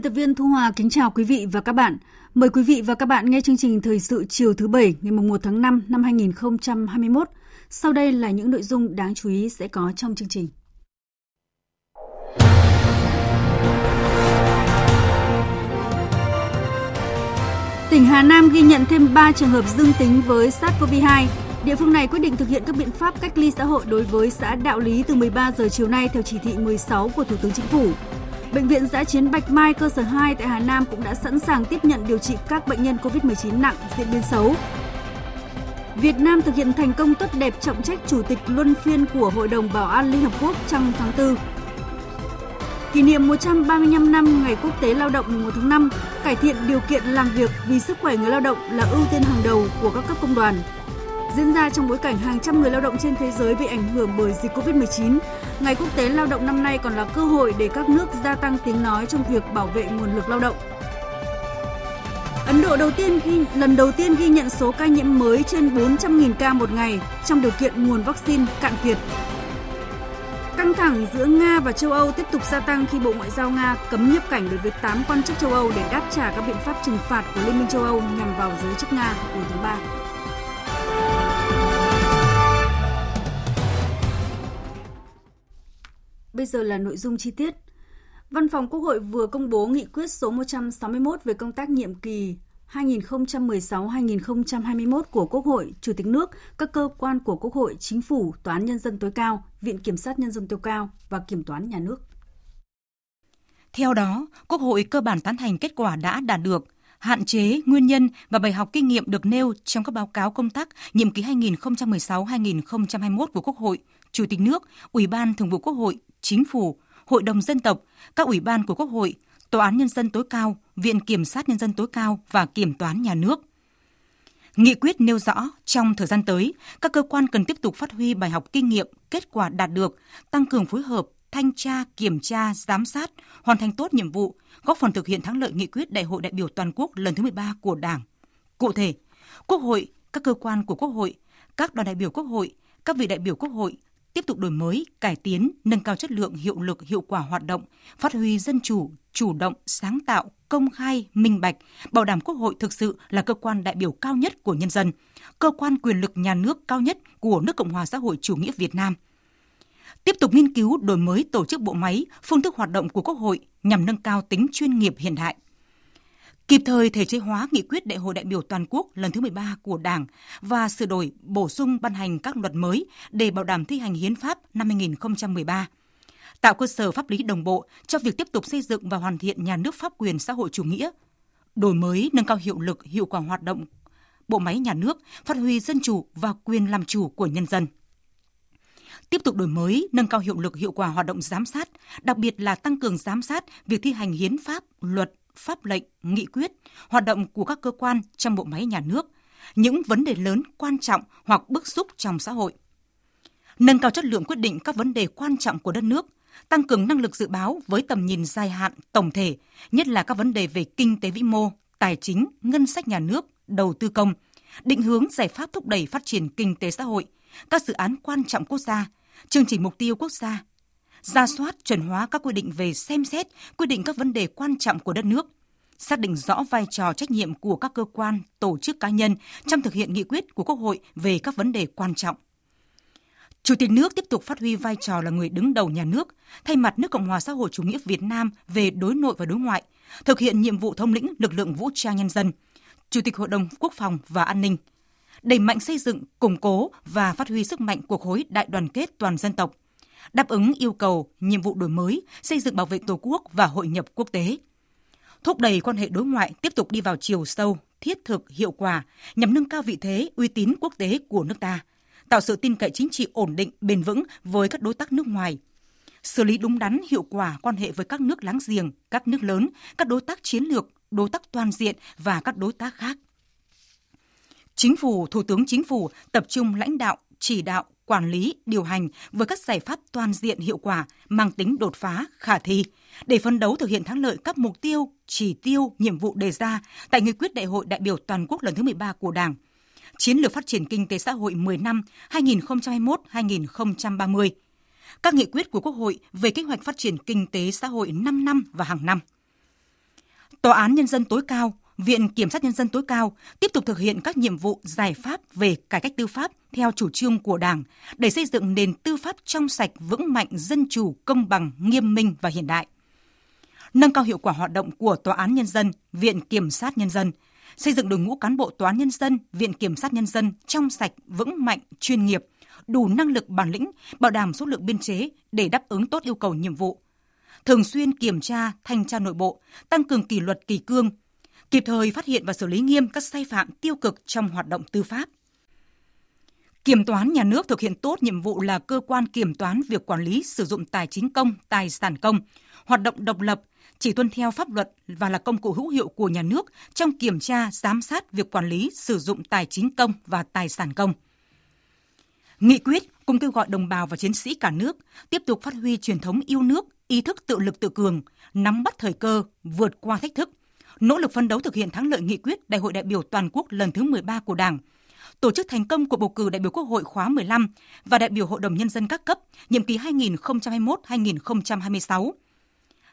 Biên tập viên Thu Hòa kính chào quý vị và các bạn. Mời quý vị và các bạn nghe chương trình Thời sự chiều thứ Bảy, ngày 1 tháng 5 năm 2021. Sau đây là những nội dung đáng chú ý sẽ có trong chương trình. Tỉnh Hà Nam ghi nhận thêm 3 trường hợp dương tính với SARS-CoV-2. Địa phương này quyết định thực hiện các biện pháp cách ly xã hội đối với xã Đạo Lý từ 13 giờ chiều nay theo chỉ thị 16 của Thủ tướng Chính phủ. Bệnh viện giã chiến Bạch Mai cơ sở 2 tại Hà Nam cũng đã sẵn sàng tiếp nhận điều trị các bệnh nhân COVID-19 nặng diễn biến xấu. Việt Nam thực hiện thành công tốt đẹp trọng trách chủ tịch luân phiên của Hội đồng Bảo an Liên Hợp Quốc trong tháng 4. Kỷ niệm 135 năm Ngày Quốc tế Lao động 1 tháng 5, cải thiện điều kiện làm việc vì sức khỏe người lao động là ưu tiên hàng đầu của các cấp công đoàn. Diễn ra trong bối cảnh hàng trăm người lao động trên thế giới bị ảnh hưởng bởi dịch Covid-19, Ngày Quốc tế Lao động năm nay còn là cơ hội để các nước gia tăng tiếng nói trong việc bảo vệ nguồn lực lao động. Ấn Độ đầu tiên ghi, lần đầu tiên ghi nhận số ca nhiễm mới trên 400.000 ca một ngày trong điều kiện nguồn vaccine cạn kiệt. Căng thẳng giữa Nga và châu Âu tiếp tục gia tăng khi Bộ Ngoại giao Nga cấm nhập cảnh đối với 8 quan chức châu Âu để đáp trả các biện pháp trừng phạt của Liên minh châu Âu nhằm vào giới chức Nga hồi tháng 3. Bây giờ là nội dung chi tiết. Văn phòng Quốc hội vừa công bố nghị quyết số 161 về công tác nhiệm kỳ 2016-2021 của Quốc hội, Chủ tịch nước, các cơ quan của Quốc hội, Chính phủ, Tòa án Nhân dân tối cao, Viện Kiểm sát Nhân dân tối cao và Kiểm toán Nhà nước. Theo đó, Quốc hội cơ bản tán thành kết quả đã đạt được, hạn chế, nguyên nhân và bài học kinh nghiệm được nêu trong các báo cáo công tác nhiệm kỳ 2016-2021 của Quốc hội, Chủ tịch nước, Ủy ban Thường vụ Quốc hội, Chính phủ, Hội đồng Dân tộc, các ủy ban của Quốc hội, Tòa án Nhân dân tối cao, Viện Kiểm sát Nhân dân tối cao và Kiểm toán Nhà nước. Nghị quyết nêu rõ trong thời gian tới, các cơ quan cần tiếp tục phát huy bài học kinh nghiệm, kết quả đạt được, tăng cường phối hợp, thanh tra, kiểm tra, giám sát, hoàn thành tốt nhiệm vụ, góp phần thực hiện thắng lợi nghị quyết Đại hội đại biểu toàn quốc lần thứ 13 của Đảng. Cụ thể, Quốc hội, các cơ quan của Quốc hội, các đoàn đại biểu Quốc hội, các vị đại biểu Quốc hội tiếp tục đổi mới, cải tiến, nâng cao chất lượng, hiệu lực, hiệu quả hoạt động, phát huy dân chủ, chủ động, sáng tạo, công khai, minh bạch, bảo đảm Quốc hội thực sự là cơ quan đại biểu cao nhất của nhân dân, cơ quan quyền lực nhà nước cao nhất của nước Cộng hòa xã hội chủ nghĩa Việt Nam. Tiếp tục nghiên cứu đổi mới tổ chức bộ máy, phương thức hoạt động của Quốc hội nhằm nâng cao tính chuyên nghiệp hiện đại kịp thời thể chế hóa nghị quyết Đại hội đại biểu toàn quốc lần thứ 13 của Đảng và sửa đổi, bổ sung ban hành các luật mới để bảo đảm thi hành hiến pháp năm 2013 tạo cơ sở pháp lý đồng bộ cho việc tiếp tục xây dựng và hoàn thiện nhà nước pháp quyền xã hội chủ nghĩa, đổi mới nâng cao hiệu lực, hiệu quả hoạt động bộ máy nhà nước, phát huy dân chủ và quyền làm chủ của nhân dân. Tiếp tục đổi mới, nâng cao hiệu lực, hiệu quả hoạt động giám sát, đặc biệt là tăng cường giám sát việc thi hành hiến pháp, luật, pháp lệnh, nghị quyết, hoạt động của các cơ quan trong bộ máy nhà nước, những vấn đề lớn quan trọng hoặc bức xúc trong xã hội. Nâng cao chất lượng quyết định các vấn đề quan trọng của đất nước, tăng cường năng lực dự báo với tầm nhìn dài hạn, tổng thể, nhất là các vấn đề về kinh tế vĩ mô, tài chính, ngân sách nhà nước, đầu tư công, định hướng giải pháp thúc đẩy phát triển kinh tế xã hội, các dự án quan trọng quốc gia, chương trình mục tiêu quốc gia, ra soát chuẩn hóa các quy định về xem xét, quy định các vấn đề quan trọng của đất nước, xác định rõ vai trò trách nhiệm của các cơ quan, tổ chức cá nhân trong thực hiện nghị quyết của Quốc hội về các vấn đề quan trọng. Chủ tịch nước tiếp tục phát huy vai trò là người đứng đầu nhà nước, thay mặt nước Cộng hòa xã hội chủ nghĩa Việt Nam về đối nội và đối ngoại, thực hiện nhiệm vụ thống lĩnh lực lượng vũ trang nhân dân, Chủ tịch Hội đồng Quốc phòng và An ninh, đẩy mạnh xây dựng, củng cố và phát huy sức mạnh của khối đại đoàn kết toàn dân tộc, đáp ứng yêu cầu, nhiệm vụ đổi mới, xây dựng bảo vệ Tổ quốc và hội nhập quốc tế. Thúc đẩy quan hệ đối ngoại tiếp tục đi vào chiều sâu, thiết thực, hiệu quả nhằm nâng cao vị thế, uy tín quốc tế của nước ta, tạo sự tin cậy chính trị ổn định, bền vững với các đối tác nước ngoài, xử lý đúng đắn hiệu quả quan hệ với các nước láng giềng, các nước lớn, các đối tác chiến lược, đối tác toàn diện và các đối tác khác. Chính phủ, Thủ tướng Chính phủ tập trung lãnh đạo, chỉ đạo, quản lý, điều hành với các giải pháp toàn diện hiệu quả, mang tính đột phá, khả thi, để phấn đấu thực hiện thắng lợi các mục tiêu, chỉ tiêu, nhiệm vụ đề ra tại nghị quyết Đại hội đại biểu toàn quốc lần thứ 13 của Đảng, Chiến lược phát triển kinh tế xã hội 10 năm 2021-2030, các nghị quyết của Quốc hội về kế hoạch phát triển kinh tế xã hội 5 năm và hàng năm. Tòa án Nhân dân tối cao, Viện Kiểm sát Nhân dân tối cao tiếp tục thực hiện các nhiệm vụ giải pháp về cải cách tư pháp theo chủ trương của Đảng để xây dựng nền tư pháp trong sạch, vững mạnh, dân chủ, công bằng, nghiêm minh và hiện đại. Nâng cao hiệu quả hoạt động của Tòa án Nhân dân, Viện Kiểm sát Nhân dân, xây dựng đội ngũ cán bộ Tòa án Nhân dân, Viện Kiểm sát Nhân dân trong sạch, vững mạnh, chuyên nghiệp, đủ năng lực bản lĩnh, bảo đảm số lượng biên chế để đáp ứng tốt yêu cầu nhiệm vụ. Thường xuyên kiểm tra, thanh tra nội bộ, tăng cường kỷ luật kỳ cương, kịp thời phát hiện và xử lý nghiêm các sai phạm tiêu cực trong hoạt động tư pháp. Kiểm toán nhà nước thực hiện tốt nhiệm vụ là cơ quan kiểm toán việc quản lý sử dụng tài chính công, tài sản công, hoạt động độc lập, chỉ tuân theo pháp luật và là công cụ hữu hiệu của nhà nước trong kiểm tra, giám sát việc quản lý sử dụng tài chính công và tài sản công. Nghị quyết cũng kêu gọi đồng bào và chiến sĩ cả nước tiếp tục phát huy truyền thống yêu nước, ý thức tự lực tự cường, nắm bắt thời cơ, vượt qua thách thức, nỗ lực phấn đấu thực hiện thắng lợi nghị quyết Đại hội đại biểu toàn quốc lần thứ 13 của Đảng, tổ chức thành công cuộc bầu cử đại biểu Quốc hội khóa 15 và đại biểu Hội đồng Nhân dân các cấp nhiệm kỳ 2021-2026.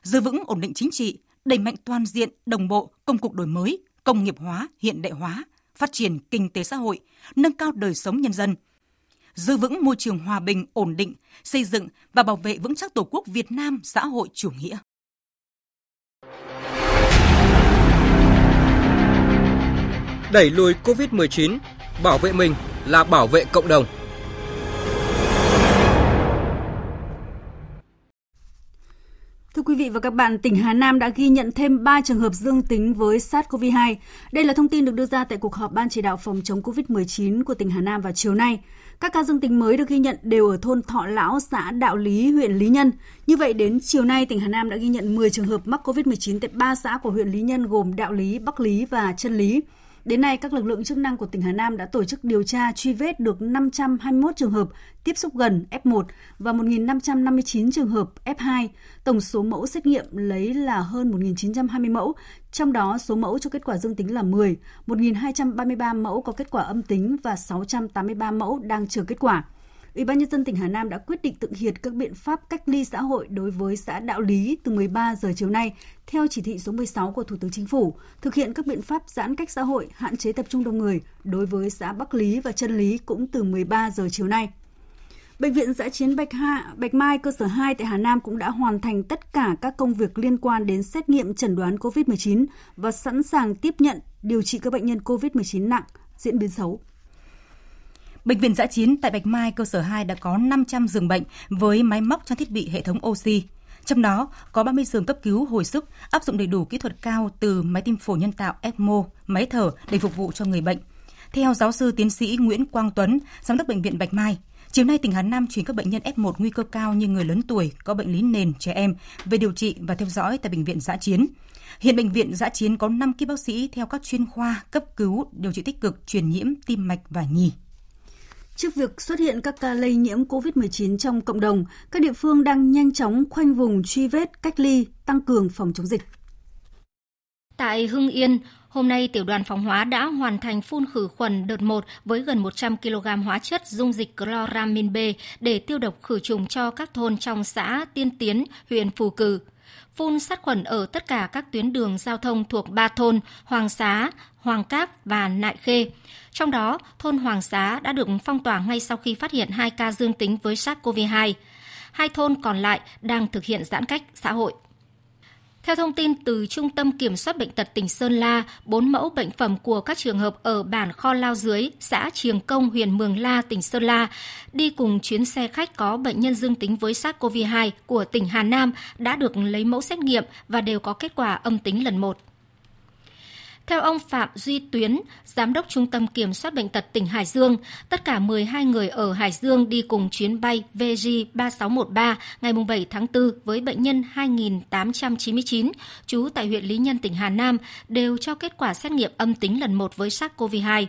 Giữ vững ổn định chính trị, đẩy mạnh toàn diện, đồng bộ, công cuộc đổi mới, công nghiệp hóa, hiện đại hóa, phát triển kinh tế xã hội, nâng cao đời sống nhân dân – giữ vững môi trường hòa bình, ổn định, xây dựng và bảo vệ vững chắc Tổ quốc Việt Nam xã hội chủ nghĩa. Đẩy lùi COVID-19, bảo vệ mình là bảo vệ cộng đồng. Thưa quý vị và các bạn, tỉnh Hà Nam đã ghi nhận thêm 3 trường hợp dương tính với SARS-CoV-2. Đây là thông tin được đưa ra tại cuộc họp Ban chỉ đạo phòng chống COVID-19 của tỉnh Hà Nam vào chiều nay. Các ca dương tính mới được ghi nhận đều ở thôn Thọ Lão, xã Đạo Lý, huyện Lý Nhân. Như vậy, đến chiều nay, tỉnh Hà Nam đã ghi nhận 10 trường hợp mắc COVID-19 tại 3 xã của huyện Lý Nhân gồm Đạo Lý, Bắc Lý và Trân Lý. Đến nay, các lực lượng chức năng của tỉnh Hà Nam đã tổ chức điều tra truy vết được 521 trường hợp tiếp xúc gần F1 và 1.559 trường hợp F2. Tổng số mẫu xét nghiệm lấy là hơn 1.920 mẫu, trong đó số mẫu cho kết quả dương tính là 10, 1.233 mẫu có kết quả âm tính và 683 mẫu đang chờ kết quả. Ủy ban nhân dân tỉnh Hà Nam đã quyết định thực hiện các biện pháp cách ly xã hội đối với xã Đạo Lý từ 13 giờ chiều nay theo chỉ thị số 16 của Thủ tướng Chính phủ, thực hiện các biện pháp giãn cách xã hội, hạn chế tập trung đông người đối với xã Bắc Lý và Trân Lý cũng từ 13 giờ chiều nay. Bệnh viện giã chiến Bạch, Hạ, Bạch Mai cơ sở 2 tại Hà Nam cũng đã hoàn thành tất cả các công việc liên quan đến xét nghiệm chẩn đoán COVID-19 và sẵn sàng tiếp nhận điều trị các bệnh nhân COVID-19 nặng, diễn biến xấu. Bệnh viện giã chiến tại Bạch Mai cơ sở 2 đã có 500 giường bệnh với máy móc trang thiết bị hệ thống oxy. Trong đó có 30 giường cấp cứu hồi sức áp dụng đầy đủ kỹ thuật cao từ máy tim phổi nhân tạo ECMO, máy thở để phục vụ cho người bệnh. Theo giáo sư tiến sĩ Nguyễn Quang Tuấn, giám đốc bệnh viện Bạch Mai, Chiều nay, tỉnh Hà Nam chuyển các bệnh nhân F1 nguy cơ cao như người lớn tuổi, có bệnh lý nền, trẻ em về điều trị và theo dõi tại bệnh viện giã chiến. Hiện bệnh viện giã chiến có 5 kíp bác sĩ theo các chuyên khoa cấp cứu, điều trị tích cực, truyền nhiễm, tim mạch và nhì. Trước việc xuất hiện các ca lây nhiễm COVID-19 trong cộng đồng, các địa phương đang nhanh chóng khoanh vùng truy vết, cách ly, tăng cường phòng chống dịch. Tại Hưng Yên, hôm nay tiểu đoàn phòng hóa đã hoàn thành phun khử khuẩn đợt 1 với gần 100 kg hóa chất dung dịch chloramin B để tiêu độc khử trùng cho các thôn trong xã Tiên Tiến, huyện Phù Cử. Phun sát khuẩn ở tất cả các tuyến đường giao thông thuộc ba thôn Hoàng Xá, Hoàng Cáp và Nại Khê. Trong đó, thôn Hoàng Xá đã được phong tỏa ngay sau khi phát hiện hai ca dương tính với SARS-CoV-2. Hai thôn còn lại đang thực hiện giãn cách xã hội. Theo thông tin từ Trung tâm Kiểm soát Bệnh tật tỉnh Sơn La, 4 mẫu bệnh phẩm của các trường hợp ở bản Kho Lao Dưới, xã Triềng Công, huyện Mường La, tỉnh Sơn La, đi cùng chuyến xe khách có bệnh nhân dương tính với SARS-CoV-2 của tỉnh Hà Nam đã được lấy mẫu xét nghiệm và đều có kết quả âm tính lần một. Theo ông Phạm Duy Tuyến, Giám đốc Trung tâm Kiểm soát Bệnh tật tỉnh Hải Dương, tất cả 12 người ở Hải Dương đi cùng chuyến bay VG3613 ngày 7 tháng 4 với bệnh nhân 2899, trú tại huyện Lý Nhân, tỉnh Hà Nam, đều cho kết quả xét nghiệm âm tính lần một với SARS-CoV-2.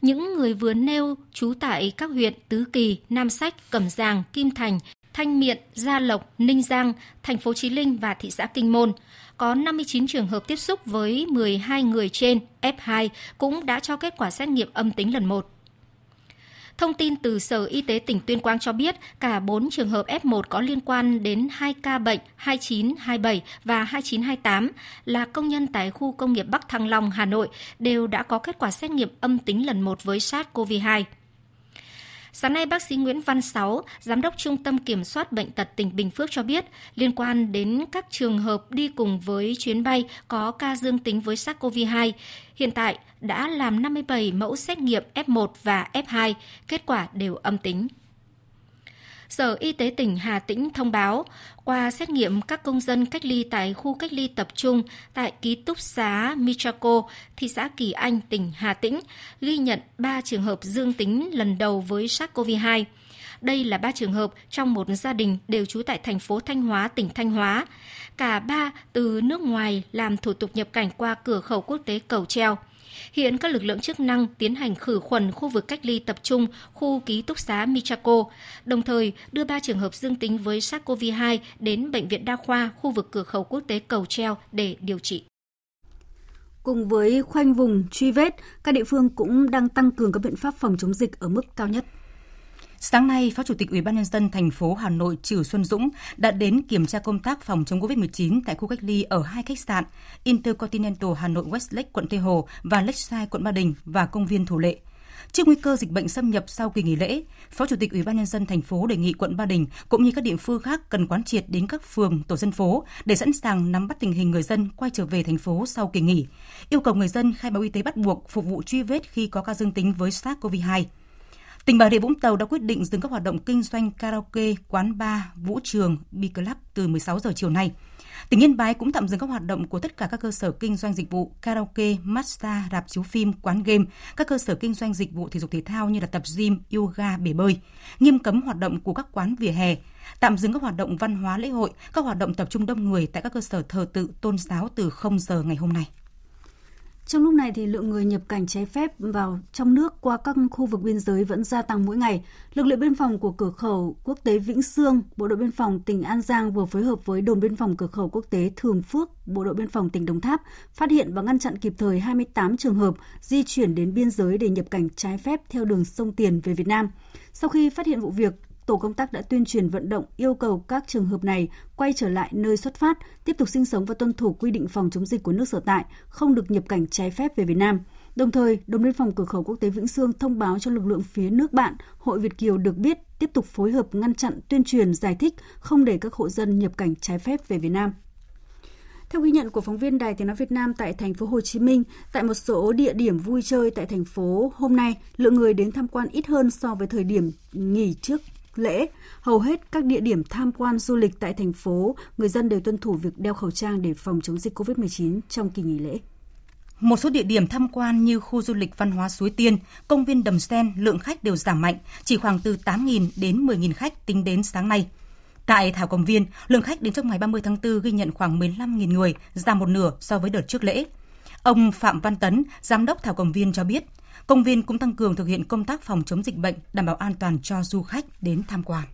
Những người vừa nêu trú tại các huyện Tứ Kỳ, Nam Sách, Cẩm Giàng, Kim Thành, Thanh Miện, Gia Lộc, Ninh Giang, thành phố Chí Linh và thị xã Kinh Môn – có 59 trường hợp tiếp xúc với 12 người trên F2 cũng đã cho kết quả xét nghiệm âm tính lần một. Thông tin từ Sở Y tế tỉnh Tuyên Quang cho biết cả 4 trường hợp F1 có liên quan đến 2 ca bệnh 2927 và 2928 là công nhân tại khu công nghiệp Bắc Thăng Long, Hà Nội đều đã có kết quả xét nghiệm âm tính lần một với SARS-CoV-2. Sáng nay, bác sĩ Nguyễn Văn Sáu, Giám đốc Trung tâm Kiểm soát Bệnh tật tỉnh Bình Phước cho biết, liên quan đến các trường hợp đi cùng với chuyến bay có ca dương tính với SARS-CoV-2, hiện tại đã làm 57 mẫu xét nghiệm F1 và F2, kết quả đều âm tính. Sở Y tế tỉnh Hà Tĩnh thông báo, qua xét nghiệm các công dân cách ly tại khu cách ly tập trung tại ký túc xá Michaco, thị xã Kỳ Anh, tỉnh Hà Tĩnh, ghi nhận 3 trường hợp dương tính lần đầu với SARS-CoV-2. Đây là ba trường hợp trong một gia đình đều trú tại thành phố Thanh Hóa, tỉnh Thanh Hóa. Cả ba từ nước ngoài làm thủ tục nhập cảnh qua cửa khẩu quốc tế Cầu Treo. Hiện các lực lượng chức năng tiến hành khử khuẩn khu vực cách ly tập trung khu ký túc xá Michaco, đồng thời đưa 3 trường hợp dương tính với SARS-CoV-2 đến Bệnh viện Đa khoa khu vực cửa khẩu quốc tế Cầu Treo để điều trị. Cùng với khoanh vùng truy vết, các địa phương cũng đang tăng cường các biện pháp phòng chống dịch ở mức cao nhất. Sáng nay, Phó Chủ tịch Ủy ban nhân dân thành phố Hà Nội Trử Xuân Dũng đã đến kiểm tra công tác phòng chống COVID-19 tại khu cách ly ở hai khách sạn Intercontinental Hà Nội Westlake quận Tây Hồ và Lakeside quận Ba Đình và công viên Thủ Lệ. Trước nguy cơ dịch bệnh xâm nhập sau kỳ nghỉ lễ, Phó Chủ tịch Ủy ban nhân dân thành phố đề nghị quận Ba Đình cũng như các địa phương khác cần quán triệt đến các phường, tổ dân phố để sẵn sàng nắm bắt tình hình người dân quay trở về thành phố sau kỳ nghỉ. Yêu cầu người dân khai báo y tế bắt buộc phục vụ truy vết khi có ca dương tính với SARS-CoV-2. Tỉnh Bà Rịa Vũng Tàu đã quyết định dừng các hoạt động kinh doanh karaoke, quán bar, vũ trường, bi club từ 16 giờ chiều nay. Tỉnh Yên Bái cũng tạm dừng các hoạt động của tất cả các cơ sở kinh doanh dịch vụ karaoke, massage, rạp chiếu phim, quán game, các cơ sở kinh doanh dịch vụ thể dục thể thao như là tập gym, yoga, bể bơi, nghiêm cấm hoạt động của các quán vỉa hè, tạm dừng các hoạt động văn hóa lễ hội, các hoạt động tập trung đông người tại các cơ sở thờ tự tôn giáo từ 0 giờ ngày hôm nay. Trong lúc này thì lượng người nhập cảnh trái phép vào trong nước qua các khu vực biên giới vẫn gia tăng mỗi ngày. Lực lượng biên phòng của cửa khẩu quốc tế Vĩnh Sương, Bộ đội biên phòng tỉnh An Giang vừa phối hợp với đồn biên phòng cửa khẩu quốc tế Thường Phước, Bộ đội biên phòng tỉnh Đồng Tháp phát hiện và ngăn chặn kịp thời 28 trường hợp di chuyển đến biên giới để nhập cảnh trái phép theo đường sông Tiền về Việt Nam. Sau khi phát hiện vụ việc, tổ công tác đã tuyên truyền vận động yêu cầu các trường hợp này quay trở lại nơi xuất phát, tiếp tục sinh sống và tuân thủ quy định phòng chống dịch của nước sở tại, không được nhập cảnh trái phép về Việt Nam. Đồng thời, đồn biên phòng cửa khẩu quốc tế Vĩnh Sương thông báo cho lực lượng phía nước bạn, Hội Việt Kiều được biết tiếp tục phối hợp ngăn chặn tuyên truyền giải thích không để các hộ dân nhập cảnh trái phép về Việt Nam. Theo ghi nhận của phóng viên Đài Tiếng nói Việt Nam tại thành phố Hồ Chí Minh, tại một số địa điểm vui chơi tại thành phố hôm nay, lượng người đến tham quan ít hơn so với thời điểm nghỉ trước lễ, hầu hết các địa điểm tham quan du lịch tại thành phố, người dân đều tuân thủ việc đeo khẩu trang để phòng chống dịch COVID-19 trong kỳ nghỉ lễ. Một số địa điểm tham quan như khu du lịch văn hóa Suối Tiên, công viên Đầm Sen, lượng khách đều giảm mạnh, chỉ khoảng từ 8.000 đến 10.000 khách tính đến sáng nay. Tại Thảo Cầm Viên, lượng khách đến trong ngày 30 tháng 4 ghi nhận khoảng 15.000 người, giảm một nửa so với đợt trước lễ. Ông Phạm Văn Tấn, Giám đốc Thảo Cầm Viên cho biết, Công viên cũng tăng cường thực hiện công tác phòng chống dịch bệnh, đảm bảo an toàn cho du khách đến tham quan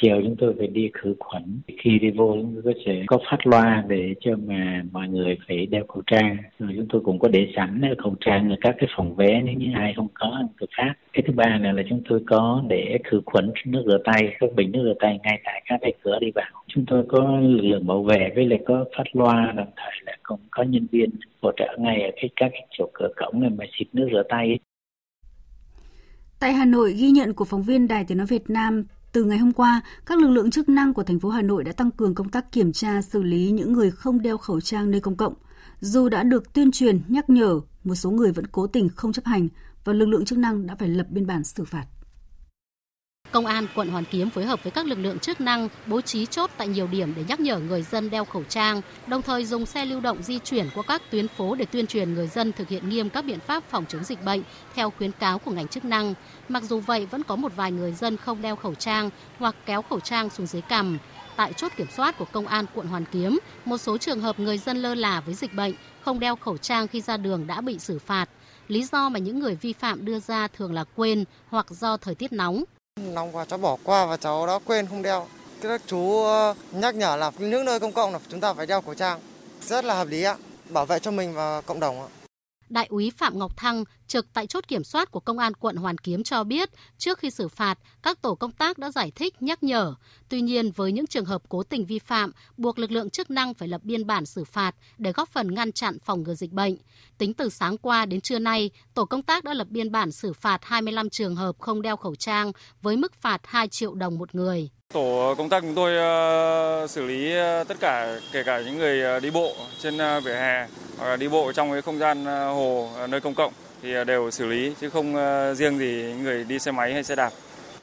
chiều chúng tôi phải đi khử khuẩn. Khi đi vô chúng tôi có sẽ có phát loa để cho mà mọi người phải đeo khẩu trang. Rồi chúng tôi cũng có để sẵn khẩu trang ở các cái phòng vé nếu như ai không có được phát. Cái thứ ba này là chúng tôi có để khử khuẩn nước rửa tay các bình nước rửa tay ngay tại các cái cửa đi vào. Chúng tôi có lực lượng bảo vệ với lại có phát loa đồng thời là cũng có nhân viên hỗ trợ ngay ở cái các cái chỗ cửa cổng này mà xịt nước rửa tay. Tại Hà Nội, ghi nhận của phóng viên Đài Tiếng Nói Việt Nam từ ngày hôm qua, các lực lượng chức năng của thành phố Hà Nội đã tăng cường công tác kiểm tra xử lý những người không đeo khẩu trang nơi công cộng. Dù đã được tuyên truyền, nhắc nhở, một số người vẫn cố tình không chấp hành và lực lượng chức năng đã phải lập biên bản xử phạt. Công an quận Hoàn Kiếm phối hợp với các lực lượng chức năng bố trí chốt tại nhiều điểm để nhắc nhở người dân đeo khẩu trang, đồng thời dùng xe lưu động di chuyển qua các tuyến phố để tuyên truyền người dân thực hiện nghiêm các biện pháp phòng chống dịch bệnh theo khuyến cáo của ngành chức năng. Mặc dù vậy, vẫn có một vài người dân không đeo khẩu trang hoặc kéo khẩu trang xuống dưới cằm. Tại chốt kiểm soát của Công an quận Hoàn Kiếm, một số trường hợp người dân lơ là với dịch bệnh, không đeo khẩu trang khi ra đường đã bị xử phạt. Lý do mà những người vi phạm đưa ra thường là quên hoặc do thời tiết nóng. Nóng quá cháu bỏ qua và cháu đã quên không đeo. Các chú ờ, nhắc nhở là những nơi công cộng là chúng ta phải đeo khẩu trang. Rất là hợp lý ạ, bảo vệ cho mình và cộng đồng ạ. Đại úy Phạm Ngọc Thăng, trực tại chốt kiểm soát của Công an quận Hoàn Kiếm cho biết, trước khi xử phạt, các tổ công tác đã giải thích, nhắc nhở. Tuy nhiên, với những trường hợp cố tình vi phạm, buộc lực lượng chức năng phải lập biên bản xử phạt để góp phần ngăn chặn phòng ngừa dịch bệnh. Tính từ sáng qua đến trưa nay, tổ công tác đã lập biên bản xử phạt 25 trường hợp không đeo khẩu trang với mức phạt 2 triệu đồng một người. Tổ công tác chúng tôi ờ, xử lý ờ, tất cả, kể cả những người ờ, đi bộ trên vỉa hè hoặc là đi bộ trong cái không gian hồ nơi công cộng thì đều xử lý chứ không riêng gì người đi xe máy hay xe đạp.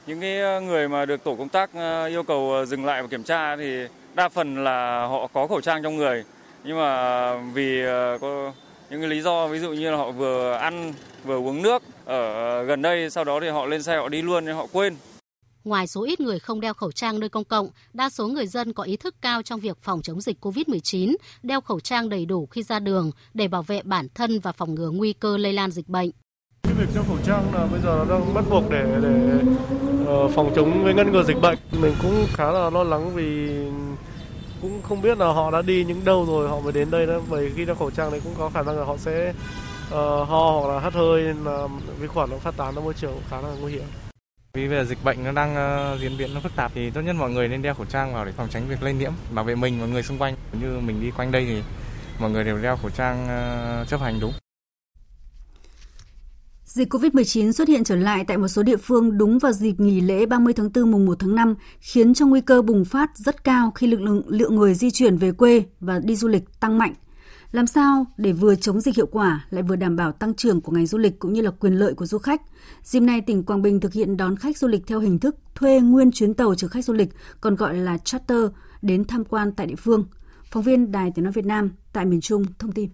Những cái người mà được tổ công tác yêu cầu dừng lại và kiểm tra thì đa phần là họ có khẩu trang trong người nhưng mà vì có những cái lý do, ví dụ như là họ vừa ăn, vừa uống nước ở gần đây, sau đó thì họ lên xe họ đi luôn nên họ quên Ngoài số ít người không đeo khẩu trang nơi công cộng, đa số người dân có ý thức cao trong việc phòng chống dịch COVID-19, đeo khẩu trang đầy đủ khi ra đường để bảo vệ bản thân và phòng ngừa nguy cơ lây lan dịch bệnh. Cái việc đeo khẩu trang là bây giờ đang bắt buộc để để ờ, phòng chống với ngăn ngừa dịch bệnh. Mình cũng khá là lo lắng vì cũng không biết là họ đã đi những đâu rồi họ mới đến đây đó. Bởi khi đeo khẩu trang thì cũng có khả năng là họ sẽ uh, ho hoặc là hắt hơi là vi khuẩn nó phát tán ra môi trường khá là nguy hiểm. Vì bây giờ dịch bệnh nó đang uh, diễn biến nó phức tạp thì tốt nhất mọi người nên đeo khẩu trang vào để phòng tránh việc lây nhiễm, bảo vệ mình và người xung quanh. Như mình đi quanh đây thì mọi người đều đeo khẩu trang uh, chấp hành đúng. Dịch COVID-19 xuất hiện trở lại tại một số địa phương đúng vào dịp nghỉ lễ 30 tháng 4 mùng 1 tháng 5, khiến cho nguy cơ bùng phát rất cao khi lực lượng lượng người di chuyển về quê và đi du lịch tăng mạnh. Làm sao để vừa chống dịch hiệu quả lại vừa đảm bảo tăng trưởng của ngành du lịch cũng như là quyền lợi của du khách? Dịp này tỉnh Quảng Bình thực hiện đón khách du lịch theo hình thức thuê nguyên chuyến tàu chở khách du lịch, còn gọi là charter đến tham quan tại địa phương. Phóng viên Đài Tiếng nói Việt Nam tại miền Trung thông tin.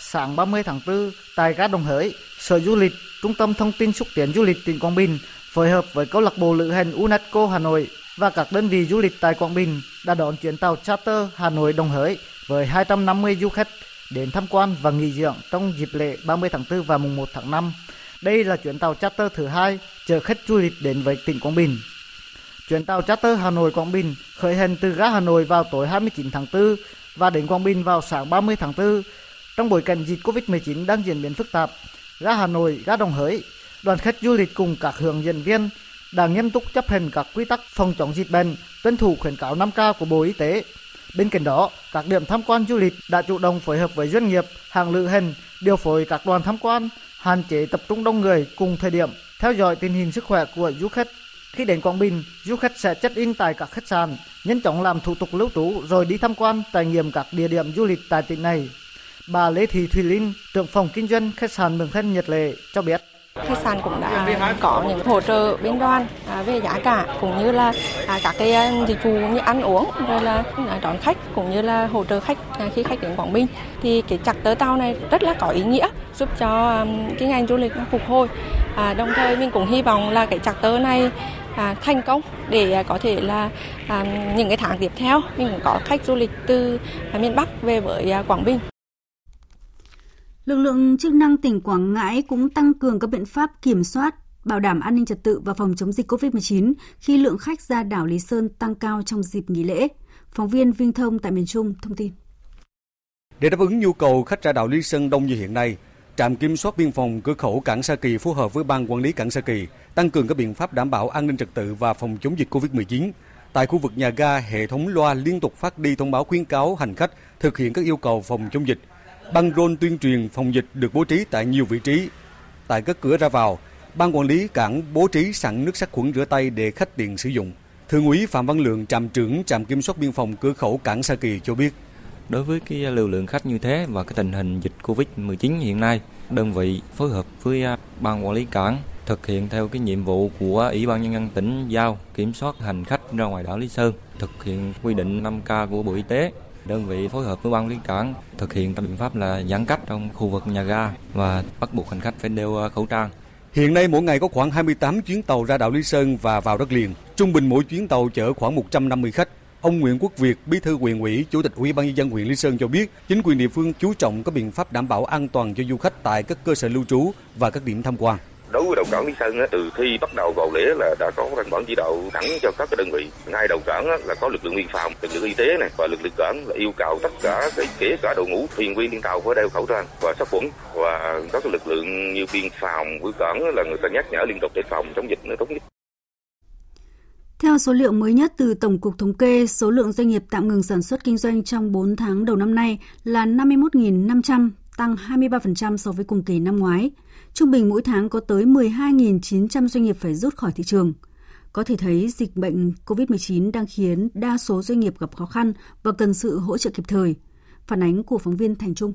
Sáng 30 tháng 4, tại ga Đồng Hới, Sở Du lịch, Trung tâm Thông tin xúc tiến du lịch tỉnh Quảng Bình phối hợp với câu lạc bộ lữ hành UNESCO Hà Nội và các đơn vị du lịch tại Quảng Bình đã đón chuyến tàu charter Hà Nội Đồng Hới với 250 du khách đến tham quan và nghỉ dưỡng trong dịp lễ 30 tháng 4 và mùng 1 tháng 5. Đây là chuyến tàu charter thứ hai chở khách du lịch đến với tỉnh Quảng Bình. Chuyến tàu charter Hà Nội Quảng Bình khởi hành từ ga Hà Nội vào tối 29 tháng 4 và đến Quảng Bình vào sáng 30 tháng 4. Trong bối cảnh dịch Covid-19 đang diễn biến phức tạp, ga Hà Nội, ga Đồng Hới, đoàn khách du lịch cùng các hướng dẫn viên đã nghiêm túc chấp hành các quy tắc phòng chống dịch bệnh, tuân thủ khuyến cáo 5K của Bộ Y tế. Bên cạnh đó, các điểm tham quan du lịch đã chủ động phối hợp với doanh nghiệp, hàng lữ hành, điều phối các đoàn tham quan, hạn chế tập trung đông người cùng thời điểm, theo dõi tình hình sức khỏe của du khách. Khi đến Quảng Bình, du khách sẽ check in tại các khách sạn, nhanh chóng làm thủ tục lưu trú rồi đi tham quan trải nghiệm các địa điểm du lịch tại tỉnh này. Bà Lê Thị Thùy Linh, trưởng phòng kinh doanh khách sạn Mường Thanh Nhật Lệ cho biết khách sạn cũng đã có những hỗ trợ bên đoàn à, về giá cả cũng như là à, các cái à, dịch vụ như ăn uống rồi là đón khách cũng như là hỗ trợ khách khi khách đến Quảng Bình. Thì cái chặt tớ tao này rất là có ý nghĩa giúp cho cái ngành du lịch phục hồi. À, đồng thời mình cũng hy vọng là cái chặt tớ này à, thành công để có thể là à, những cái tháng tiếp theo mình cũng có khách du lịch từ miền Bắc về với Quảng Bình. Lực lượng chức năng tỉnh Quảng Ngãi cũng tăng cường các biện pháp kiểm soát, bảo đảm an ninh trật tự và phòng chống dịch COVID-19 khi lượng khách ra đảo Lý Sơn tăng cao trong dịp nghỉ lễ. Phóng viên Vinh Thông tại miền Trung thông tin. Để đáp ứng nhu cầu khách ra đảo Lý Sơn đông như hiện nay, trạm kiểm soát biên phòng cửa khẩu cảng Sa Kỳ phối hợp với ban quản lý cảng Sa Kỳ tăng cường các biện pháp đảm bảo an ninh trật tự và phòng chống dịch COVID-19. Tại khu vực nhà ga, hệ thống loa liên tục phát đi thông báo khuyến cáo hành khách thực hiện các yêu cầu phòng chống dịch, Băng rôn tuyên truyền phòng dịch được bố trí tại nhiều vị trí. Tại các cửa ra vào, ban quản lý cảng bố trí sẵn nước sát khuẩn rửa tay để khách tiện sử dụng. Thượng úy Phạm Văn Lượng, trạm trưởng trạm kiểm soát biên phòng cửa khẩu cảng Sa Kỳ cho biết. Đối với cái lưu lượng khách như thế và cái tình hình dịch Covid-19 hiện nay, đơn vị phối hợp với à, ban quản lý cảng thực hiện theo cái nhiệm vụ của Ủy ban nhân dân tỉnh giao kiểm soát hành khách ra ngoài đảo Lý Sơn, thực hiện quy định 5K của Bộ Y tế. Đơn vị phối hợp với ban liên lý cảng thực hiện các biện pháp là giãn cách trong khu vực nhà ga và bắt buộc hành khách phải đeo à, khẩu trang. Hiện nay mỗi ngày có khoảng 28 chuyến tàu ra đảo Lý Sơn và vào đất liền. Trung bình mỗi chuyến tàu chở khoảng 150 khách. Ông Nguyễn Quốc Việt, Bí thư huyện ủy, Chủ tịch Ủy ban nhân dân huyện Lý Sơn cho biết, chính quyền địa phương chú trọng các biện pháp đảm bảo an toàn cho du khách tại các cơ sở lưu trú và các điểm tham quan đối với đầu cảng Lý Sơn từ khi bắt đầu vào lễ là đã có văn bản chỉ đạo thẳng cho các cái đơn vị. Ngay đầu cảng là có lực lượng biên phòng lực lượng y tế này và lực lượng cảng là yêu cầu tất cả kể cả đội ngũ thuyền viên trên tàu phải đeo khẩu trang và sát khuẩn. Và các lực lượng như biên phòng với cảng là người ta nhắc nhở liên tục để phòng chống dịch nó tốt nhất. Theo số liệu mới nhất từ Tổng cục Thống kê, số lượng doanh nghiệp tạm ngừng sản xuất kinh doanh trong 4 tháng đầu năm nay là 51.500, tăng 23% so với cùng kỳ năm ngoái. Trung bình mỗi tháng có tới 12.900 doanh nghiệp phải rút khỏi thị trường. Có thể thấy dịch bệnh COVID-19 đang khiến đa số doanh nghiệp gặp khó khăn và cần sự hỗ trợ kịp thời. Phản ánh của phóng viên Thành Trung.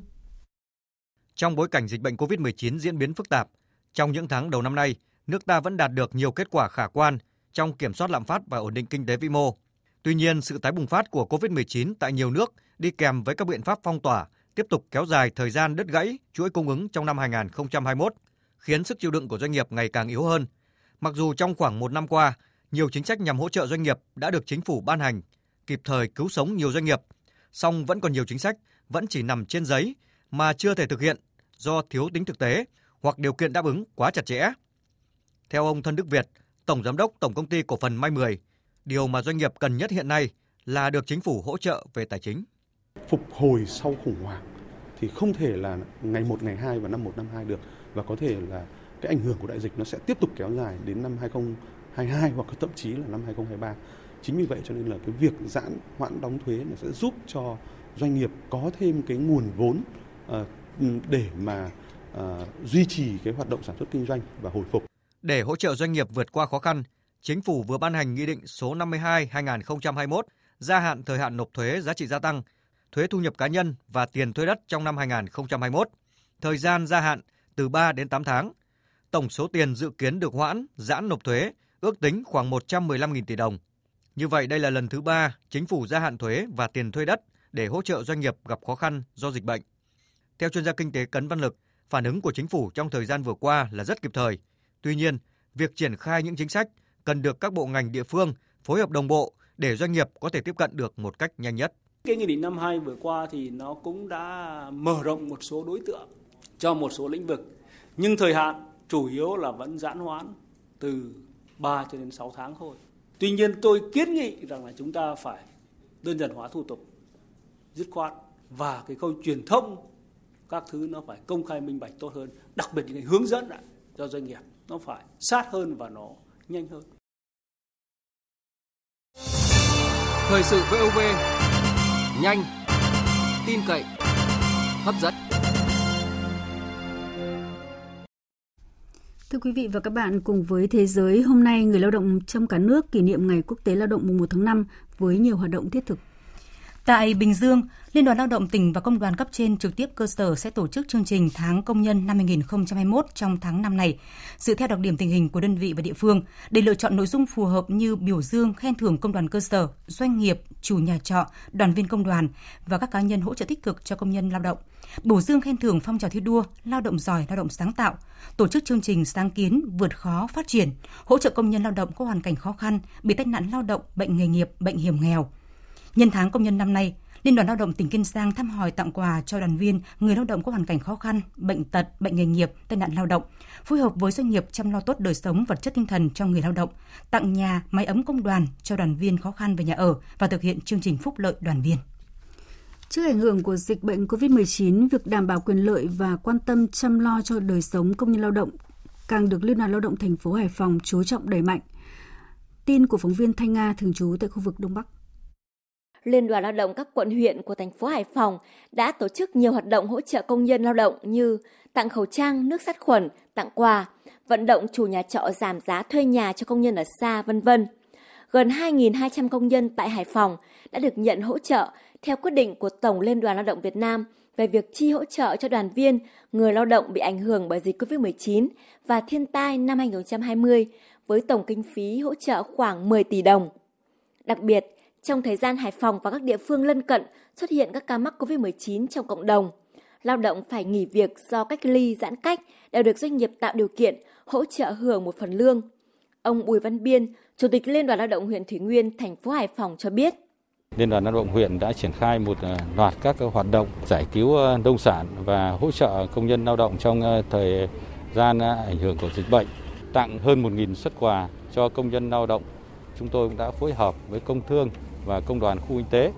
Trong bối cảnh dịch bệnh COVID-19 diễn biến phức tạp, trong những tháng đầu năm nay, nước ta vẫn đạt được nhiều kết quả khả quan trong kiểm soát lạm phát và ổn định kinh tế vĩ mô. Tuy nhiên, sự tái bùng phát của COVID-19 tại nhiều nước đi kèm với các biện pháp phong tỏa tiếp tục kéo dài thời gian đứt gãy chuỗi cung ứng trong năm 2021, khiến sức chịu đựng của doanh nghiệp ngày càng yếu hơn. Mặc dù trong khoảng một năm qua, nhiều chính sách nhằm hỗ trợ doanh nghiệp đã được chính phủ ban hành, kịp thời cứu sống nhiều doanh nghiệp, song vẫn còn nhiều chính sách vẫn chỉ nằm trên giấy mà chưa thể thực hiện do thiếu tính thực tế hoặc điều kiện đáp ứng quá chặt chẽ. Theo ông Thân Đức Việt, Tổng Giám đốc Tổng Công ty Cổ phần May 10, điều mà doanh nghiệp cần nhất hiện nay là được chính phủ hỗ trợ về tài chính. Phục hồi sau khủng hoảng thì không thể là ngày 1, ngày 2 và năm 1, năm 2 được và có thể là cái ảnh hưởng của đại dịch nó sẽ tiếp tục kéo dài đến năm 2022 hoặc thậm chí là năm 2023. Chính vì vậy cho nên là cái việc giãn hoãn đóng thuế nó sẽ giúp cho doanh nghiệp có thêm cái nguồn vốn ờ, để mà ờ, duy trì cái hoạt động sản xuất kinh doanh và hồi phục. Để hỗ trợ doanh nghiệp vượt qua khó khăn, Chính phủ vừa ban hành Nghị định số 52-2021 gia hạn thời hạn nộp thuế giá trị gia tăng, thuế thu nhập cá nhân và tiền thuê đất trong năm 2021. Thời gian gia hạn từ 3 đến 8 tháng. Tổng số tiền dự kiến được hoãn, giãn nộp thuế ước tính khoảng 115.000 tỷ đồng. Như vậy đây là lần thứ ba chính phủ gia hạn thuế và tiền thuê đất để hỗ trợ doanh nghiệp gặp khó khăn do dịch bệnh. Theo chuyên gia kinh tế Cấn Văn Lực, phản ứng của chính phủ trong thời gian vừa qua là rất kịp thời. Tuy nhiên, việc triển khai những chính sách cần được các bộ ngành địa phương phối hợp đồng bộ để doanh nghiệp có thể tiếp cận được một cách nhanh nhất. Cái nghị định năm 2 vừa qua thì nó cũng đã mở rộng một số đối tượng cho một số lĩnh vực. Nhưng thời hạn chủ yếu là vẫn giãn hoãn từ 3 cho đến 6 tháng thôi. Tuy nhiên tôi kiến nghị rằng là chúng ta phải đơn giản hóa thủ tục dứt khoát và cái khâu truyền thông các thứ nó phải công khai minh bạch tốt hơn, đặc biệt những cái hướng dẫn lại cho doanh nghiệp nó phải sát hơn và nó nhanh hơn. Thời sự VOV nhanh, tin cậy, hấp dẫn. Thưa quý vị và các bạn, cùng với thế giới, hôm nay người lao động trong cả nước kỷ niệm Ngày Quốc tế Lao động mùng 1 tháng 5 với nhiều hoạt động thiết thực. Tại Bình Dương, Liên đoàn Lao động tỉnh và công đoàn cấp trên trực tiếp cơ sở sẽ tổ chức chương trình Tháng Công nhân năm 2021 trong tháng năm này, dựa theo đặc điểm tình hình của đơn vị và địa phương để lựa chọn nội dung phù hợp như biểu dương khen thưởng công đoàn cơ sở, doanh nghiệp, chủ nhà trọ, đoàn viên công đoàn và các cá nhân hỗ trợ tích cực cho công nhân lao động. Bổ dương khen thưởng phong trào thi đua, lao động giỏi, lao động sáng tạo, tổ chức chương trình sáng kiến vượt khó phát triển, hỗ trợ công nhân lao động có hoàn cảnh khó khăn, bị tai nạn lao động, bệnh nghề nghiệp, bệnh hiểm nghèo. Nhân tháng công nhân năm nay, Liên đoàn Lao động tỉnh Kiên Giang thăm hỏi tặng quà cho đoàn viên, người lao động có hoàn cảnh khó khăn, bệnh tật, bệnh nghề nghiệp, tai nạn lao động, phối hợp với doanh nghiệp chăm lo tốt đời sống vật chất tinh thần cho người lao động, tặng nhà, máy ấm công đoàn cho đoàn viên khó khăn về nhà ở và thực hiện chương trình phúc lợi đoàn viên. Trước ảnh hưởng của dịch bệnh COVID-19, việc đảm bảo quyền lợi và quan tâm chăm lo cho đời sống công nhân lao động càng được Liên đoàn Lao động thành phố Hải Phòng chú trọng đẩy mạnh. Tin của phóng viên Thanh Nga thường trú tại khu vực Đông Bắc. Liên đoàn Lao động các quận huyện của thành phố Hải Phòng đã tổ chức nhiều hoạt động hỗ trợ công nhân lao động như tặng khẩu trang, nước sát khuẩn, tặng quà, vận động chủ nhà trọ giảm giá thuê nhà cho công nhân ở xa, vân vân. Gần 2.200 công nhân tại Hải Phòng đã được nhận hỗ trợ theo quyết định của Tổng Liên đoàn Lao động Việt Nam về việc chi hỗ trợ cho đoàn viên, người lao động bị ảnh hưởng bởi dịch COVID-19 và thiên tai năm 2020 với tổng kinh phí hỗ trợ khoảng 10 tỷ đồng. Đặc biệt, trong thời gian Hải Phòng và các địa phương lân cận xuất hiện các ca mắc COVID-19 trong cộng đồng, lao động phải nghỉ việc do cách ly giãn cách đều được doanh nghiệp tạo điều kiện hỗ trợ hưởng một phần lương. Ông Bùi Văn Biên, Chủ tịch Liên đoàn Lao động huyện Thủy Nguyên, thành phố Hải Phòng cho biết. Liên đoàn Lao động huyện đã triển khai một ờ, loạt các ờ, hoạt động giải cứu ờ, nông sản và hỗ trợ công nhân lao động trong thời gian ảnh hưởng của dịch bệnh, tặng hơn 1.000 xuất quà cho công nhân lao động. Chúng tôi cũng đã phối hợp với công thương và công đoàn khu kinh tế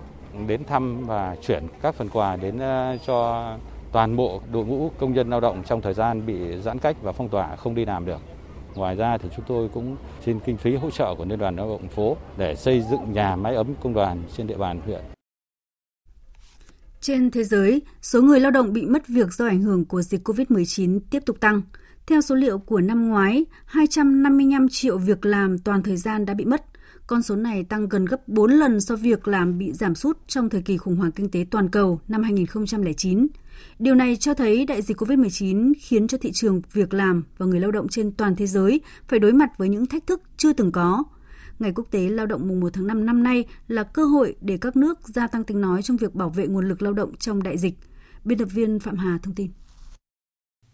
đến thăm và chuyển các phần quà đến ờ, cho toàn bộ đội ngũ công nhân lao động trong thời gian bị giãn cách và phong tỏa không đi làm được. Ngoài ra thì chúng tôi cũng xin kinh phí hỗ trợ của Liên đoàn Lao động phố để xây dựng nhà máy ấm công đoàn trên địa bàn huyện. Trên thế giới, số người lao động bị mất việc do ảnh hưởng của dịch COVID-19 tiếp tục tăng. Theo số liệu của năm ngoái, 255 triệu việc làm toàn thời gian đã bị mất. Con số này tăng gần gấp 4 lần so với việc làm bị giảm sút trong thời kỳ khủng hoảng kinh tế toàn cầu năm 2009. Điều này cho thấy đại dịch COVID-19 khiến cho thị trường việc làm và người lao động trên toàn thế giới phải đối mặt với những thách thức chưa từng có. Ngày Quốc tế Lao động mùng 1 tháng 5 năm nay là cơ hội để các nước gia tăng tiếng nói trong việc bảo vệ nguồn lực lao động trong đại dịch. Biên tập viên Phạm Hà thông tin.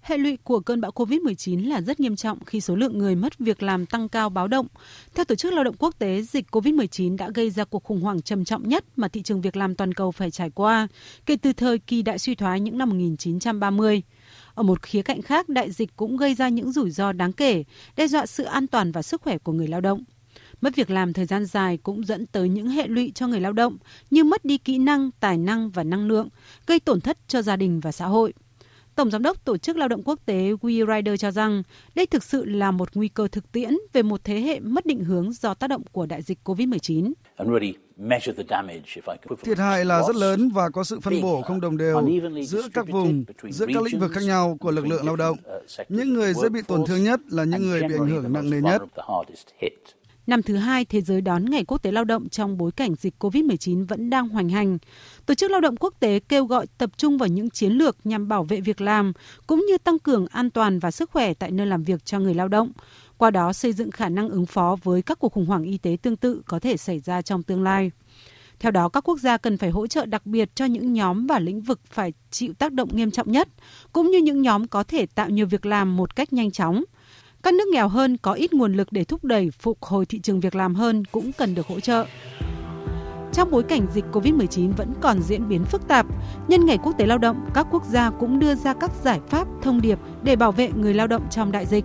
Hệ lụy của cơn bão COVID-19 là rất nghiêm trọng khi số lượng người mất việc làm tăng cao báo động. Theo Tổ chức Lao động Quốc tế, dịch COVID-19 đã gây ra cuộc khủng hoảng trầm trọng nhất mà thị trường việc làm toàn cầu phải trải qua kể từ thời kỳ đại suy thoái những năm 1930. Ở một khía cạnh khác, đại dịch cũng gây ra những rủi ro đáng kể, đe dọa sự an toàn và sức khỏe của người lao động. Mất việc làm thời gian dài cũng dẫn tới những hệ lụy cho người lao động như mất đi kỹ năng, tài năng và năng lượng, gây tổn thất cho gia đình và xã hội. Tổng Giám đốc Tổ chức Lao động Quốc tế We Rider cho rằng đây thực sự là một nguy cơ thực tiễn về một thế hệ mất định hướng do tác động của đại dịch COVID-19. Thiệt hại là rất lớn và có sự phân bổ không đồng đều giữa các vùng, giữa các lĩnh vực khác nhau của lực lượng lao động. Những người dễ bị tổn thương nhất là những người bị ảnh hưởng nặng nề nhất. Năm thứ hai, thế giới đón Ngày Quốc tế Lao động trong bối cảnh dịch COVID-19 vẫn đang hoành hành. Tổ chức Lao động Quốc tế kêu gọi tập trung vào những chiến lược nhằm bảo vệ việc làm, cũng như tăng cường an toàn và sức khỏe tại nơi làm việc cho người lao động. Qua đó xây dựng khả năng ứng phó với các cuộc khủng hoảng y tế tương tự có thể xảy ra trong tương lai. Theo đó, các quốc gia cần phải hỗ trợ đặc biệt cho những nhóm và lĩnh vực phải chịu tác động nghiêm trọng nhất, cũng như những nhóm có thể tạo nhiều việc làm một cách nhanh chóng. Các nước nghèo hơn có ít nguồn lực để thúc đẩy phục hồi thị trường việc làm hơn cũng cần được hỗ trợ. Trong bối cảnh dịch COVID-19 vẫn còn diễn biến phức tạp, nhân ngày quốc tế lao động, các quốc gia cũng đưa ra các giải pháp thông điệp để bảo vệ người lao động trong đại dịch.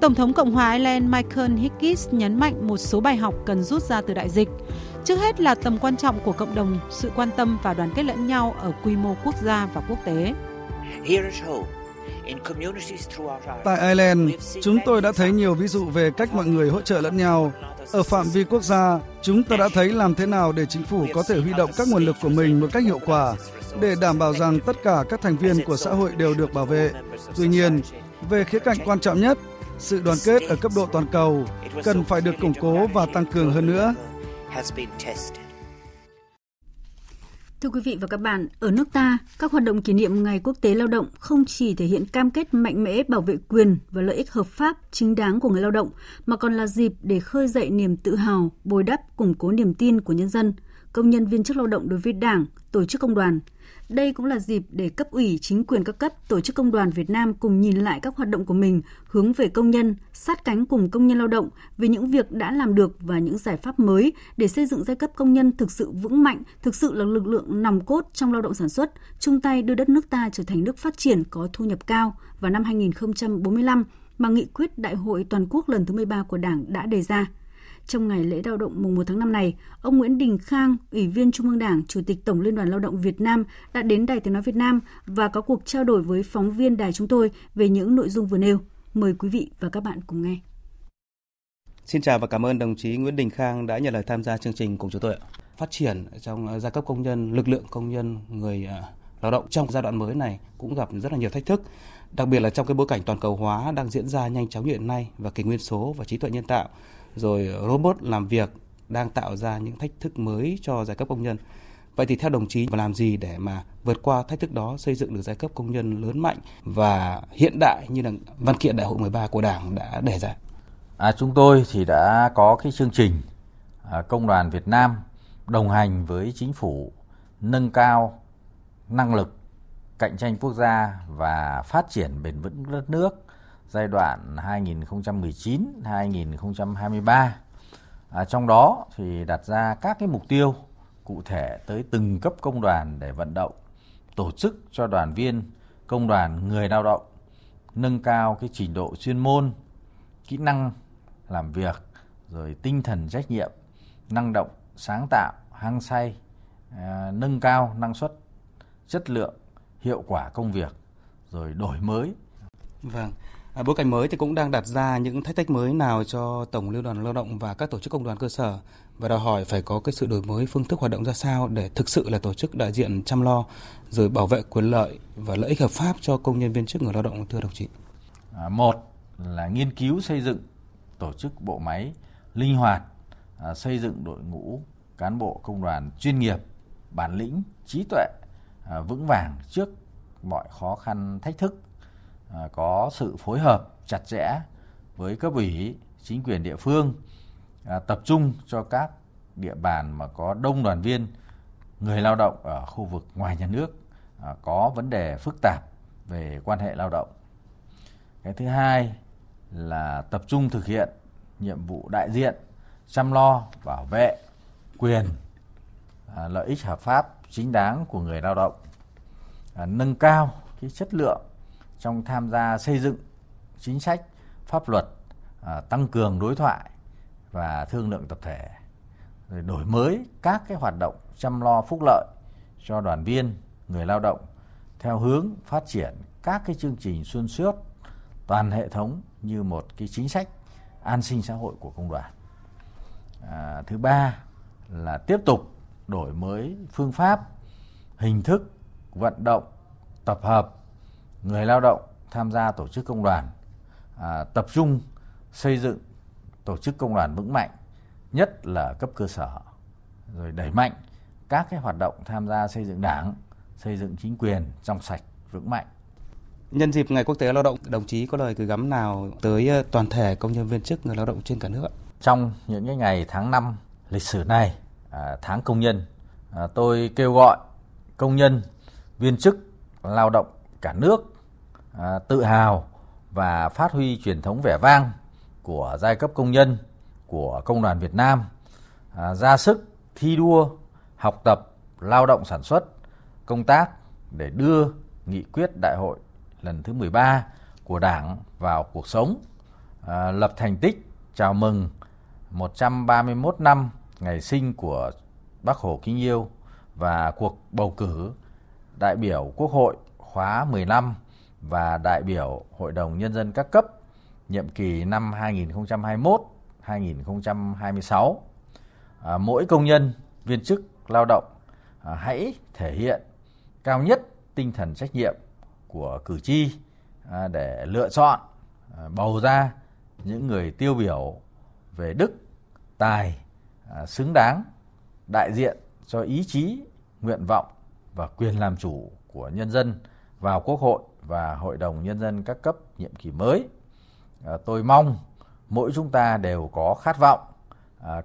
Tổng thống Cộng hòa Ireland Michael Higgins nhấn mạnh một số bài học cần rút ra từ đại dịch. Trước hết là tầm quan trọng của cộng đồng, sự quan tâm và đoàn kết lẫn nhau ở quy mô quốc gia và quốc tế. Tại Ireland, chúng tôi đã thấy nhiều ví dụ về cách mọi người hỗ trợ lẫn nhau. Ở phạm vi quốc gia, chúng ta đã thấy làm thế nào để chính phủ có thể huy động các nguồn lực của mình một cách hiệu quả để đảm bảo rằng tất cả các thành viên của xã hội đều được bảo vệ. Tuy nhiên, về khía cạnh quan trọng nhất, sự đoàn kết ở cấp độ toàn cầu cần phải được củng cố và tăng cường hơn nữa. Thưa quý vị và các bạn, ở nước ta, các hoạt động kỷ niệm Ngày Quốc tế Lao động không chỉ thể hiện cam kết mạnh mẽ bảo vệ quyền và lợi ích hợp pháp chính đáng của người lao động, mà còn là dịp để khơi dậy niềm tự hào, bồi đắp, củng cố niềm tin của nhân dân, công nhân viên chức lao động đối với Đảng, tổ chức công đoàn, đây cũng là dịp để cấp ủy, chính quyền các cấp, tổ chức công đoàn Việt Nam cùng nhìn lại các hoạt động của mình hướng về công nhân, sát cánh cùng công nhân lao động về những việc đã làm được và những giải pháp mới để xây dựng giai cấp công nhân thực sự vững mạnh, thực sự là lực lượng nòng cốt trong lao động sản xuất, chung tay đưa đất nước ta trở thành nước phát triển có thu nhập cao vào năm 2045 mà nghị quyết Đại hội toàn quốc lần thứ 13 của Đảng đã đề ra. Trong ngày lễ lao động mùng 1 tháng 5 này, ông Nguyễn Đình Khang, Ủy viên Trung ương Đảng, Chủ tịch Tổng Liên đoàn Lao động Việt Nam đã đến Đài Tiếng Nói Việt Nam và có cuộc trao đổi với phóng viên đài chúng tôi về những nội dung vừa nêu. Mời quý vị và các bạn cùng nghe. Xin chào và cảm ơn đồng chí Nguyễn Đình Khang đã nhận lời tham gia chương trình cùng chúng tôi. Phát triển trong ờ, giai cấp công nhân, lực lượng công nhân, người ờ, lao động trong giai đoạn mới này cũng gặp rất là nhiều thách thức Đặc biệt là trong cái bối cảnh toàn cầu hóa đang diễn ra nhanh chóng như hiện nay và kỷ nguyên số và trí tuệ nhân tạo, rồi robot làm việc đang tạo ra những thách thức mới cho giai cấp công nhân. Vậy thì theo đồng chí làm gì để mà vượt qua thách thức đó xây dựng được giai cấp công nhân lớn mạnh và hiện đại như là văn kiện đại hội 13 của Đảng đã đề ra? À, chúng tôi thì đã có cái chương trình à, công đoàn Việt Nam đồng hành với chính phủ nâng cao năng lực cạnh tranh quốc gia và phát triển bền vững đất nước giai đoạn 2019-2023. À, trong đó thì đặt ra các cái mục tiêu cụ thể tới từng cấp công đoàn để vận động tổ chức cho đoàn viên công đoàn người lao động nâng cao cái trình độ chuyên môn, kỹ năng làm việc rồi tinh thần trách nhiệm, năng động, sáng tạo, hăng say, à, nâng cao năng suất, chất lượng, hiệu quả công việc rồi đổi mới. Vâng. À, bối cảnh mới thì cũng đang đặt ra những thách thức mới nào cho Tổng Liên đoàn Lao động và các tổ chức công đoàn cơ sở và đòi hỏi phải có cái sự đổi mới phương thức hoạt động ra sao để thực sự là tổ chức đại diện chăm lo rồi bảo vệ quyền lợi và lợi ích hợp pháp cho công nhân viên chức người lao động thưa đồng chí. À, một là nghiên cứu xây dựng tổ chức bộ máy linh hoạt, à, xây dựng đội ngũ cán bộ công đoàn chuyên nghiệp, bản lĩnh, trí tuệ, à, vững vàng trước mọi khó khăn thách thức, À, có sự phối hợp chặt chẽ với cấp ủy, chính quyền địa phương, à, tập trung cho các địa bàn mà có đông đoàn viên, người lao động ở khu vực ngoài nhà nước à, có vấn đề phức tạp về quan hệ lao động. Cái thứ hai là tập trung thực hiện nhiệm vụ đại diện chăm lo bảo vệ quyền à, lợi ích hợp pháp chính đáng của người lao động à, nâng cao cái chất lượng trong tham gia xây dựng chính sách pháp luật à, tăng cường đối thoại và thương lượng tập thể rồi đổi mới các cái hoạt động chăm lo phúc lợi cho đoàn viên người lao động theo hướng phát triển các cái chương trình xuyên suốt toàn hệ thống như một cái chính sách an sinh xã hội của công đoàn. À, thứ ba là tiếp tục đổi mới phương pháp, hình thức vận động, tập hợp người lao động tham gia tổ chức công đoàn, à, tập trung xây dựng tổ chức công đoàn vững mạnh, nhất là cấp cơ sở, rồi đẩy mạnh các cái hoạt động tham gia xây dựng đảng, xây dựng chính quyền trong sạch, vững mạnh. Nhân dịp Ngày Quốc tế Lao động, đồng chí có lời gửi gắm nào tới ờ, toàn thể công nhân viên chức người lao động trên cả nước? Trong những cái ngày tháng 5 lịch sử này, à, tháng công nhân, à, tôi kêu gọi công nhân, viên chức, lao động cả nước à, tự hào và phát huy truyền thống vẻ vang của giai cấp công nhân, của công đoàn Việt Nam, à, ra sức thi đua, học tập, lao động sản xuất, công tác để đưa nghị quyết đại hội lần thứ 13 của Đảng vào cuộc sống, à, lập thành tích chào mừng 131 năm ngày sinh của Bác Hồ kính yêu và cuộc bầu cử đại biểu Quốc hội khóa 15 và đại biểu Hội đồng Nhân dân các cấp nhiệm kỳ năm 2021-2026. À, mỗi công nhân, viên chức, lao động à, hãy thể hiện cao nhất tinh thần trách nhiệm của cử tri à, để lựa chọn à, bầu ra những người tiêu biểu về đức tài à, xứng đáng đại diện cho ý chí nguyện vọng và quyền làm chủ của nhân dân vào quốc hội và hội đồng nhân dân các cấp nhiệm kỳ mới. Tôi mong mỗi chúng ta đều có khát vọng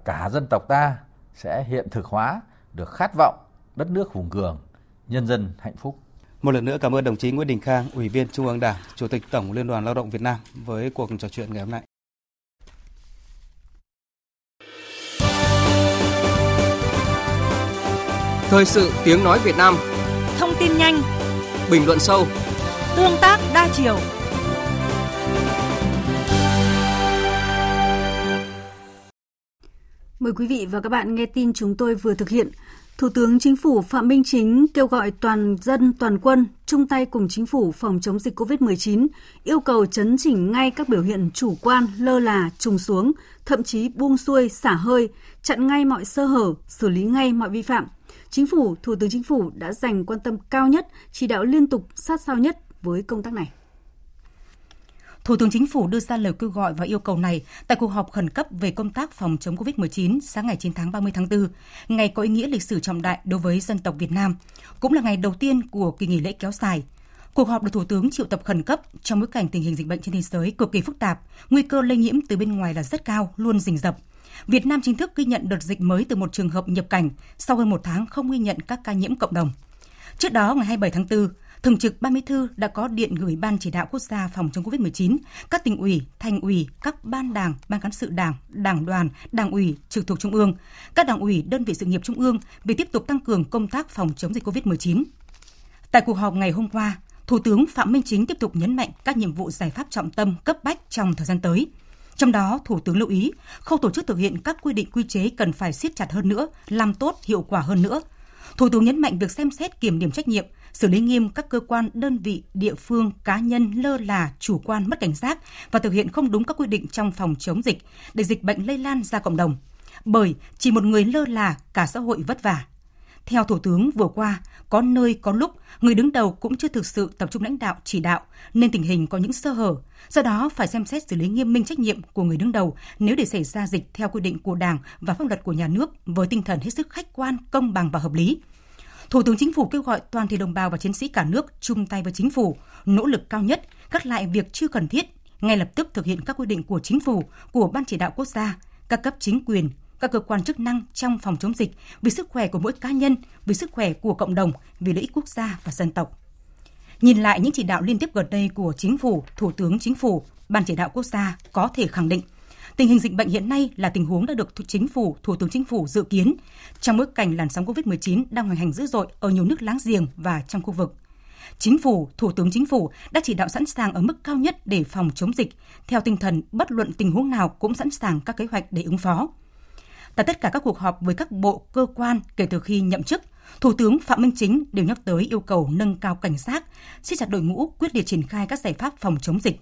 cả dân tộc ta sẽ hiện thực hóa được khát vọng đất nước hùng cường nhân dân hạnh phúc. Một lần nữa cảm ơn đồng chí Nguyễn Đình Khang, Ủy viên Trung ương Đảng, Chủ tịch Tổng Liên đoàn Lao động Việt Nam với cuộc trò chuyện ngày hôm nay. Thời sự tiếng nói Việt Nam. Thông tin nhanh Bình luận sâu Tương tác đa chiều Mời quý vị và các bạn nghe tin chúng tôi vừa thực hiện. Thủ tướng Chính phủ Phạm Minh Chính kêu gọi toàn dân, toàn quân chung tay cùng chính phủ phòng chống dịch COVID-19, yêu cầu chấn chỉnh ngay các biểu hiện chủ quan, lơ là, trùng xuống, thậm chí buông xuôi, xả hơi, chặn ngay mọi sơ hở, xử lý ngay mọi vi phạm. Chính phủ, Thủ tướng Chính phủ đã dành quan tâm cao nhất, chỉ đạo liên tục sát sao nhất với công tác này. Thủ tướng Chính phủ đưa ra lời kêu gọi và yêu cầu này tại cuộc họp khẩn cấp về công tác phòng chống COVID-19 sáng ngày 9 tháng 30 tháng 4, ngày có ý nghĩa lịch sử trọng đại đối với dân tộc Việt Nam, cũng là ngày đầu tiên của kỳ nghỉ lễ kéo dài. Cuộc họp được Thủ tướng triệu tập khẩn cấp trong bối cảnh tình hình dịch bệnh trên thế giới cực kỳ phức tạp, nguy cơ lây nhiễm từ bên ngoài là rất cao, luôn rình rập. Việt Nam chính thức ghi nhận đợt dịch mới từ một trường hợp nhập cảnh sau hơn một tháng không ghi nhận các ca nhiễm cộng đồng. Trước đó, ngày 27 tháng 4, Thường trực Ban Bí thư đã có điện gửi Ban chỉ đạo quốc gia phòng chống COVID-19, các tỉnh ủy, thành ủy, các ban đảng, ban cán sự đảng, đảng đoàn, đảng ủy trực thuộc trung ương, các đảng ủy, đơn vị sự nghiệp trung ương về tiếp tục tăng cường công tác phòng chống dịch COVID-19. Tại cuộc họp ngày hôm qua, Thủ tướng Phạm Minh Chính tiếp tục nhấn mạnh các nhiệm vụ giải pháp trọng tâm cấp bách trong thời gian tới. Trong đó, Thủ tướng lưu ý, khâu tổ chức thực hiện các quy định quy chế cần phải siết chặt hơn nữa, làm tốt, hiệu quả hơn nữa. Thủ tướng nhấn mạnh việc xem xét kiểm điểm trách nhiệm, xử lý nghiêm các cơ quan, đơn vị, địa phương, cá nhân lơ là, chủ quan, mất cảnh giác và thực hiện không đúng các quy định trong phòng chống dịch để dịch bệnh lây lan ra cộng đồng. Bởi chỉ một người lơ là, cả xã hội vất vả. Theo Thủ tướng vừa qua, có nơi có lúc người đứng đầu cũng chưa thực sự tập trung lãnh đạo chỉ đạo nên tình hình có những sơ hở. Do đó phải xem xét xử lý nghiêm minh trách nhiệm của người đứng đầu nếu để xảy ra dịch theo quy định của Đảng và pháp luật của nhà nước với tinh thần hết sức khách quan, công bằng và hợp lý. Thủ tướng Chính phủ kêu gọi toàn thể đồng bào và chiến sĩ cả nước chung tay với chính phủ, nỗ lực cao nhất, cắt lại việc chưa cần thiết, ngay lập tức thực hiện các quy định của chính phủ, của Ban chỉ đạo quốc gia, các cấp chính quyền, các cơ quan chức năng trong phòng chống dịch vì sức khỏe của mỗi cá nhân, vì sức khỏe của cộng đồng, vì lợi ích quốc gia và dân tộc. Nhìn lại những chỉ đạo liên tiếp gần đây của chính phủ, thủ tướng chính phủ, ban chỉ đạo quốc gia có thể khẳng định tình hình dịch bệnh hiện nay là tình huống đã được chính phủ, thủ tướng chính phủ dự kiến trong bối cảnh làn sóng COVID-19 đang hoành hành dữ dội ở nhiều nước láng giềng và trong khu vực. Chính phủ, Thủ tướng Chính phủ đã chỉ đạo sẵn sàng ở mức cao nhất để phòng chống dịch, theo tinh thần bất luận tình huống nào cũng sẵn sàng các kế hoạch để ứng phó. Tại tất cả các cuộc họp với các bộ, cơ quan kể từ khi nhậm chức, Thủ tướng Phạm Minh Chính đều nhắc tới yêu cầu nâng cao cảnh giác, siết chặt đội ngũ quyết liệt triển khai các giải pháp phòng chống dịch.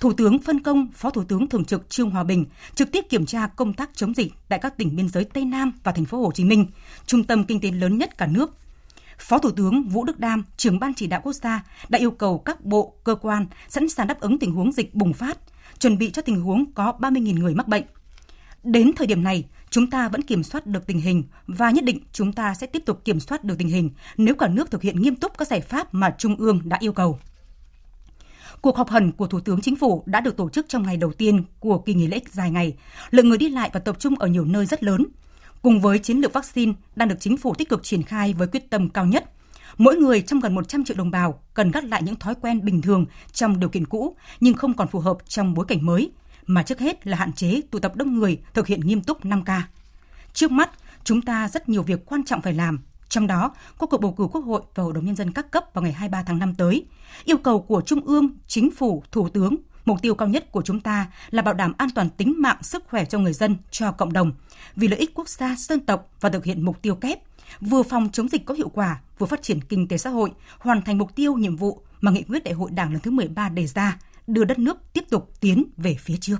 Thủ tướng phân công Phó Thủ tướng Thường trực Trương Hòa Bình trực tiếp kiểm tra công tác chống dịch tại các tỉnh biên giới Tây Nam và thành phố Hồ Chí Minh, trung tâm kinh tế lớn nhất cả nước. Phó Thủ tướng Vũ Đức Đam, trưởng ban chỉ đạo quốc gia đã yêu cầu các bộ, cơ quan sẵn sàng đáp ứng tình huống dịch bùng phát, chuẩn bị cho tình huống có 30.000 người mắc bệnh. Đến thời điểm này, chúng ta vẫn kiểm soát được tình hình và nhất định chúng ta sẽ tiếp tục kiểm soát được tình hình nếu cả nước thực hiện nghiêm túc các giải pháp mà Trung ương đã yêu cầu. Cuộc họp hẳn của Thủ tướng Chính phủ đã được tổ chức trong ngày đầu tiên của kỳ nghỉ lễ dài ngày. Lượng người đi lại và tập trung ở nhiều nơi rất lớn. Cùng với chiến lược vaccine đang được chính phủ tích cực triển khai với quyết tâm cao nhất, mỗi người trong gần 100 triệu đồng bào cần gắt lại những thói quen bình thường trong điều kiện cũ nhưng không còn phù hợp trong bối cảnh mới, mà trước hết là hạn chế tụ tập đông người, thực hiện nghiêm túc 5K. Trước mắt, chúng ta rất nhiều việc quan trọng phải làm, trong đó có cuộc bầu cử Quốc hội và Hội đồng Nhân dân các cấp vào ngày 23 tháng 5 tới. Yêu cầu của Trung ương, Chính phủ, Thủ tướng, mục tiêu cao nhất của chúng ta là bảo đảm an toàn tính mạng, sức khỏe cho người dân, cho cộng đồng, vì lợi ích quốc gia, dân tộc và thực hiện mục tiêu kép, vừa phòng chống dịch có hiệu quả, vừa phát triển kinh tế xã hội, hoàn thành mục tiêu nhiệm vụ mà nghị quyết đại hội Đảng lần thứ 13 đề ra, đưa đất nước tiếp tục tiến về phía trước.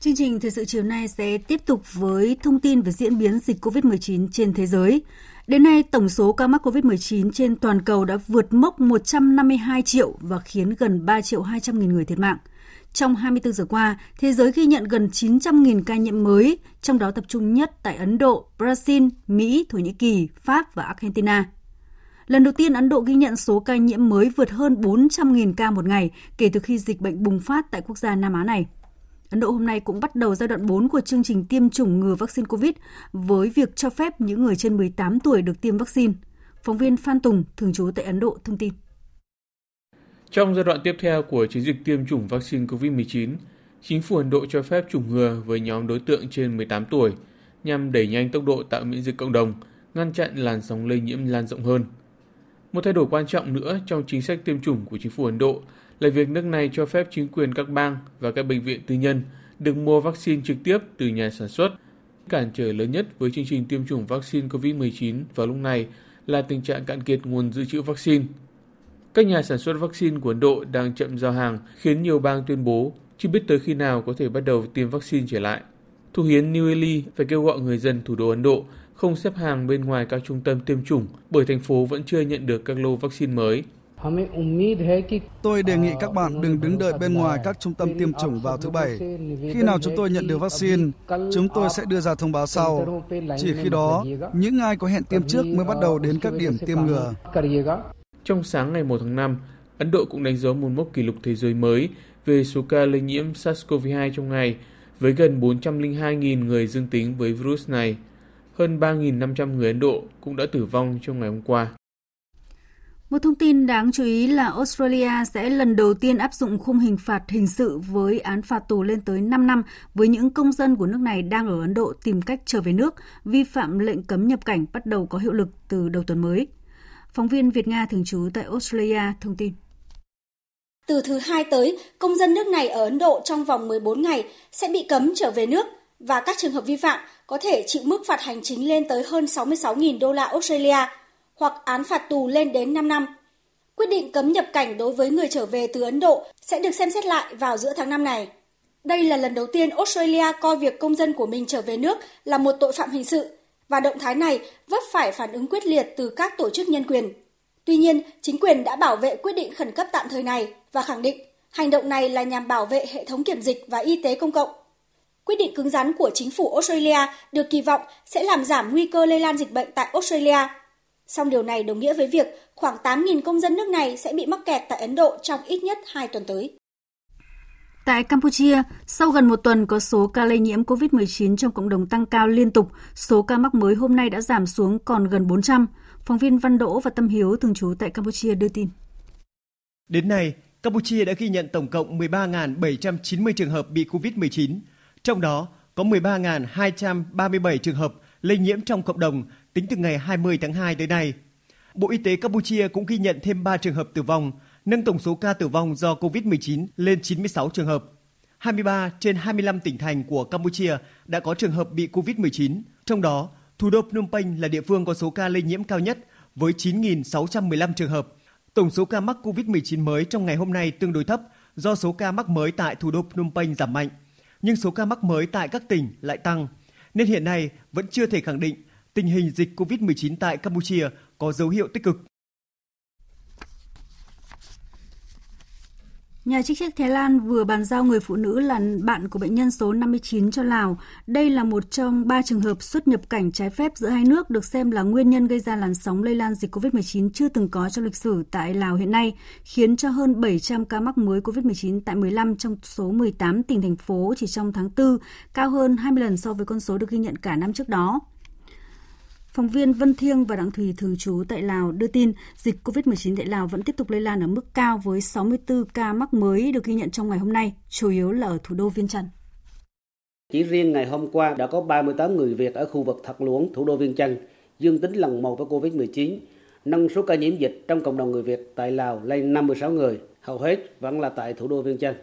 Chương trình thời sự chiều nay sẽ tiếp tục với thông tin về diễn biến dịch COVID-19 trên thế giới. Đến nay, tổng số ca mắc COVID-19 trên toàn cầu đã vượt mốc 152 triệu và khiến gần 3 triệu 200 nghìn người thiệt mạng. Trong 24 giờ qua, thế giới ghi nhận gần 900.000 ca nhiễm mới, trong đó tập trung nhất tại Ấn Độ, Brazil, Mỹ, Thổ Nhĩ Kỳ, Pháp và Argentina. Lần đầu tiên Ấn Độ ghi nhận số ca nhiễm mới vượt hơn 400.000 ca một ngày kể từ khi dịch bệnh bùng phát tại quốc gia Nam Á này. Ấn Độ hôm nay cũng bắt đầu giai đoạn 4 của chương trình tiêm chủng ngừa vaccine COVID với việc cho phép những người trên 18 tuổi được tiêm vaccine. Phóng viên Phan Tùng, thường trú tại Ấn Độ, thông tin. Trong giai đoạn tiếp theo của chiến dịch tiêm chủng vaccine COVID-19, chính phủ Ấn Độ cho phép chủng ngừa với nhóm đối tượng trên 18 tuổi nhằm đẩy nhanh tốc độ tạo miễn dịch cộng đồng, ngăn chặn làn sóng lây nhiễm lan rộng hơn. Một thay đổi quan trọng nữa trong chính sách tiêm chủng của chính phủ Ấn Độ là việc nước này cho phép chính quyền các bang và các bệnh viện tư nhân được mua vaccine trực tiếp từ nhà sản xuất. Cản trở lớn nhất với chương trình tiêm chủng vaccine COVID-19 vào lúc này là tình trạng cạn kiệt nguồn dự trữ vaccine. Các nhà sản xuất vaccine của Ấn Độ đang chậm giao hàng, khiến nhiều bang tuyên bố chưa biết tới khi nào có thể bắt đầu tiêm vaccine trở lại. Thủ hiến New Delhi phải kêu gọi người dân thủ đô Ấn Độ không xếp hàng bên ngoài các trung tâm tiêm chủng bởi thành phố vẫn chưa nhận được các lô vaccine mới. Tôi đề nghị các bạn đừng đứng đợi bên ngoài các trung tâm tiêm chủng vào thứ Bảy. Khi nào chúng tôi nhận được vaccine, chúng tôi sẽ đưa ra thông báo sau. Chỉ khi đó, những ai có hẹn tiêm trước mới bắt đầu đến các điểm tiêm ngừa. Trong sáng ngày 1 tháng 5, Ấn Độ cũng đánh dấu một mốc kỷ lục thế giới mới về số ca lây nhiễm SARS-CoV-2 trong ngày, với gần 402.000 người dương tính với virus này. Hơn 3.500 người Ấn Độ cũng đã tử vong trong ngày hôm qua. Một thông tin đáng chú ý là Australia sẽ lần đầu tiên áp dụng khung hình phạt hình sự với án phạt tù lên tới 5 năm với những công dân của nước này đang ở Ấn Độ tìm cách trở về nước, vi phạm lệnh cấm nhập cảnh bắt đầu có hiệu lực từ đầu tuần mới. Phóng viên Việt Nga thường trú tại Australia thông tin. Từ thứ hai tới, công dân nước này ở Ấn Độ trong vòng 14 ngày sẽ bị cấm trở về nước và các trường hợp vi phạm có thể chịu mức phạt hành chính lên tới hơn 66.000 đô la Australia hoặc án phạt tù lên đến 5 năm. Quyết định cấm nhập cảnh đối với người trở về từ Ấn Độ sẽ được xem xét lại vào giữa tháng 5 này. Đây là lần đầu tiên Australia coi việc công dân của mình trở về nước là một tội phạm hình sự và động thái này vấp phải phản ứng quyết liệt từ các tổ chức nhân quyền. Tuy nhiên, chính quyền đã bảo vệ quyết định khẩn cấp tạm thời này và khẳng định hành động này là nhằm bảo vệ hệ thống kiểm dịch và y tế công cộng. Quyết định cứng rắn của chính phủ Australia được kỳ vọng sẽ làm giảm nguy cơ lây lan dịch bệnh tại Australia. Song điều này đồng nghĩa với việc khoảng 8.000 công dân nước này sẽ bị mắc kẹt tại Ấn Độ trong ít nhất 2 tuần tới. Tại Campuchia, sau gần một tuần có số ca lây nhiễm COVID-19 trong cộng đồng tăng cao liên tục, số ca mắc mới hôm nay đã giảm xuống còn gần 400. Phóng viên Văn Đỗ và Tâm Hiếu thường trú tại Campuchia đưa tin. Đến nay, Campuchia đã ghi nhận tổng cộng 13.790 trường hợp bị COVID-19, trong đó có 13.237 trường hợp lây nhiễm trong cộng đồng tính từ ngày 20 tháng 2 tới nay. Bộ Y tế Campuchia cũng ghi nhận thêm 3 trường hợp tử vong, nâng tổng số ca tử vong do COVID-19 lên 96 trường hợp. 23 trên 25 tỉnh thành của Campuchia đã có trường hợp bị COVID-19, trong đó thủ đô Phnom Penh là địa phương có số ca lây nhiễm cao nhất với 9.615 trường hợp. Tổng số ca mắc COVID-19 mới trong ngày hôm nay tương đối thấp do số ca mắc mới tại thủ đô Phnom Penh giảm mạnh, nhưng số ca mắc mới tại các tỉnh lại tăng. Nên hiện nay vẫn chưa thể khẳng định tình hình dịch COVID-19 tại Campuchia có dấu hiệu tích cực. Nhà chức trách Thái Lan vừa bàn giao người phụ nữ là bạn của bệnh nhân số 59 cho Lào. Đây là một trong ba trường hợp xuất nhập cảnh trái phép giữa hai nước được xem là nguyên nhân gây ra làn sóng lây lan dịch COVID-19 chưa từng có trong lịch sử tại Lào hiện nay, khiến cho hơn 700 ca mắc mới COVID-19 tại 15 trong số 18 tỉnh thành phố chỉ trong tháng 4, cao hơn 20 lần so với con số được ghi nhận cả năm trước đó. Phóng viên Vân Thiêng và Đặng Thùy thường trú tại Lào đưa tin dịch COVID-19 tại Lào vẫn tiếp tục lây lan ở mức cao với 64 ca mắc mới được ghi nhận trong ngày hôm nay, chủ yếu là ở thủ đô Viên Chăn. Chỉ riêng ngày hôm qua đã có 38 người Việt ở khu vực Thật Luống, thủ đô Viên Chăn, dương tính lần một với COVID-19, nâng số ca nhiễm dịch trong cộng đồng người Việt tại Lào lên 56 người, hầu hết vẫn là tại thủ đô Viên Chăn.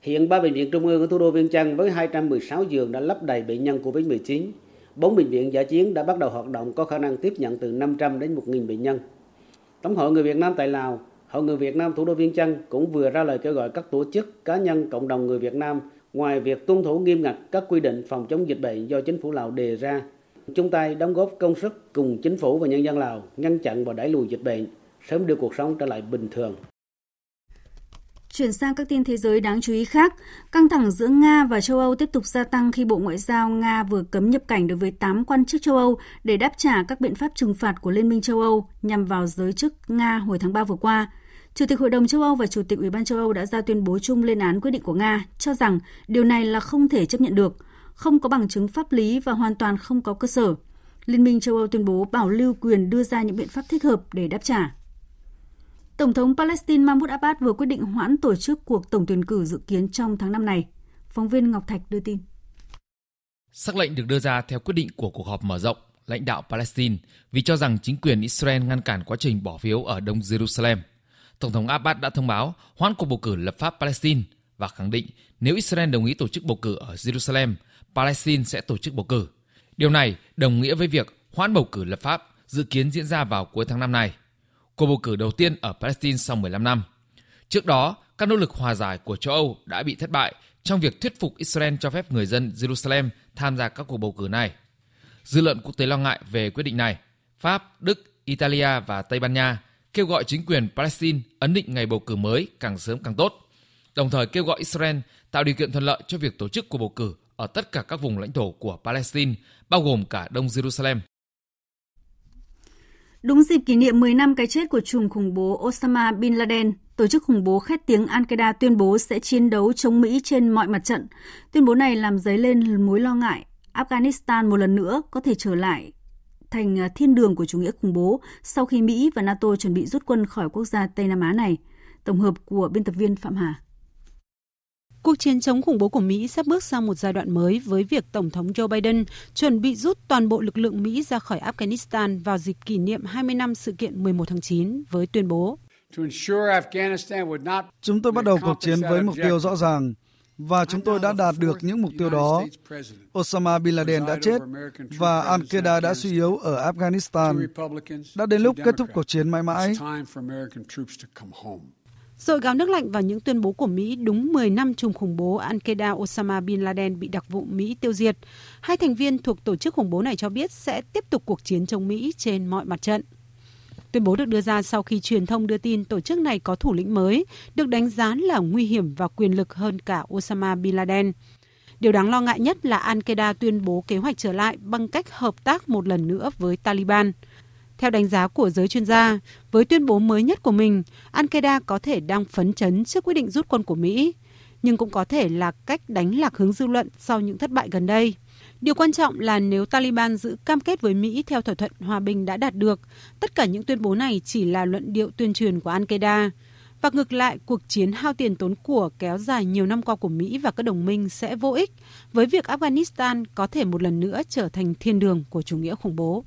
Hiện ba bệnh viện trung ương ở thủ đô Viên Chăn với 216 giường đã lấp đầy bệnh nhân COVID-19, Bốn bệnh viện giả chiến đã bắt đầu hoạt động có khả năng tiếp nhận từ 500 đến 1.000 bệnh nhân. Tổng hội người Việt Nam tại Lào, Hội người Việt Nam thủ đô Viên Chăn cũng vừa ra lời kêu gọi các tổ chức, cá nhân, cộng đồng người Việt Nam ngoài việc tuân thủ nghiêm ngặt các quy định phòng chống dịch bệnh do chính phủ Lào đề ra, chung tay đóng góp công sức cùng chính phủ và nhân dân Lào ngăn chặn và đẩy lùi dịch bệnh, sớm đưa cuộc sống trở lại bình thường. Chuyển sang các tin thế giới đáng chú ý khác, căng thẳng giữa Nga và châu Âu tiếp tục gia tăng khi Bộ Ngoại giao Nga vừa cấm nhập cảnh đối với 8 quan chức châu Âu để đáp trả các biện pháp trừng phạt của Liên minh châu Âu nhằm vào giới chức Nga hồi tháng 3 vừa qua. Chủ tịch Hội đồng châu Âu và Chủ tịch Ủy ban châu Âu đã ra tuyên bố chung lên án quyết định của Nga, cho rằng điều này là không thể chấp nhận được, không có bằng chứng pháp lý và hoàn toàn không có cơ sở. Liên minh châu Âu tuyên bố bảo lưu quyền đưa ra những biện pháp thích hợp để đáp trả. Tổng thống Palestine Mahmoud Abbas vừa quyết định hoãn tổ chức cuộc tổng tuyển cử dự kiến trong tháng năm này. Phóng viên Ngọc Thạch đưa tin. Sắc lệnh được đưa ra theo quyết định của cuộc họp mở rộng lãnh đạo Palestine vì cho rằng chính quyền Israel ngăn cản quá trình bỏ phiếu ở Đông Jerusalem. Tổng thống Abbas đã thông báo hoãn cuộc bầu cử lập pháp Palestine và khẳng định nếu Israel đồng ý tổ chức bầu cử ở Jerusalem, Palestine sẽ tổ chức bầu cử. Điều này đồng nghĩa với việc hoãn bầu cử lập pháp dự kiến diễn ra vào cuối tháng năm này cuộc bầu cử đầu tiên ở Palestine sau 15 năm. Trước đó, các nỗ lực hòa giải của châu Âu đã bị thất bại trong việc thuyết phục Israel cho phép người dân Jerusalem tham gia các cuộc bầu cử này. Dư luận quốc tế lo ngại về quyết định này. Pháp, Đức, Italia và Tây Ban Nha kêu gọi chính quyền Palestine ấn định ngày bầu cử mới càng sớm càng tốt, đồng thời kêu gọi Israel tạo điều kiện thuận lợi cho việc tổ chức cuộc bầu cử ở tất cả các vùng lãnh thổ của Palestine, bao gồm cả Đông Jerusalem. Đúng dịp kỷ niệm 10 năm cái chết của trùm khủng bố Osama Bin Laden, tổ chức khủng bố khét tiếng Al-Qaeda tuyên bố sẽ chiến đấu chống Mỹ trên mọi mặt trận. Tuyên bố này làm dấy lên mối lo ngại Afghanistan một lần nữa có thể trở lại thành à, thiên đường của chủ nghĩa khủng bố sau khi Mỹ và NATO chuẩn bị rút quân khỏi quốc gia Tây Nam Á này. Tổng hợp của biên tập viên Phạm Hà. Cuộc chiến chống khủng bố của Mỹ sắp bước sang một giai đoạn mới với việc Tổng thống Joe Biden chuẩn bị rút toàn bộ lực lượng Mỹ ra khỏi Afghanistan vào dịp kỷ niệm 20 năm sự kiện 11 tháng 9 với tuyên bố. Chúng tôi bắt đầu cuộc chiến với mục tiêu rõ ràng và chúng tôi đã đạt được những mục tiêu đó. Osama Bin Laden đã chết và Al-Qaeda đã suy yếu ở Afghanistan. Đã đến lúc kết thúc cuộc chiến mãi mãi. Rồi gáo nước lạnh vào những tuyên bố của Mỹ đúng 10 năm trùm khủng bố Al-Qaeda Osama Bin Laden bị đặc vụ Mỹ tiêu diệt. Hai thành viên thuộc tổ chức khủng bố này cho biết sẽ tiếp tục cuộc chiến chống Mỹ trên mọi mặt trận. Tuyên bố được đưa ra sau khi truyền thông đưa tin tổ chức này có thủ lĩnh mới, được đánh giá là nguy hiểm và quyền lực hơn cả Osama Bin Laden. Điều đáng lo ngại nhất là Al-Qaeda tuyên bố kế hoạch trở lại bằng cách hợp tác một lần nữa với Taliban. Theo đánh giá của giới chuyên gia, với tuyên bố mới nhất của mình, Al-Qaeda có thể đang phấn chấn trước quyết định rút quân của Mỹ, nhưng cũng có thể là cách đánh lạc hướng dư luận sau những thất bại gần đây. Điều quan trọng là nếu Taliban giữ cam kết với Mỹ theo thỏa thuận hòa bình đã đạt được, tất cả những tuyên bố này chỉ là luận điệu tuyên truyền của Al-Qaeda. Và ngược lại, cuộc chiến hao tiền tốn của kéo dài nhiều năm qua của Mỹ và các đồng minh sẽ vô ích với việc Afghanistan có thể một lần nữa trở thành thiên đường của chủ nghĩa khủng bố.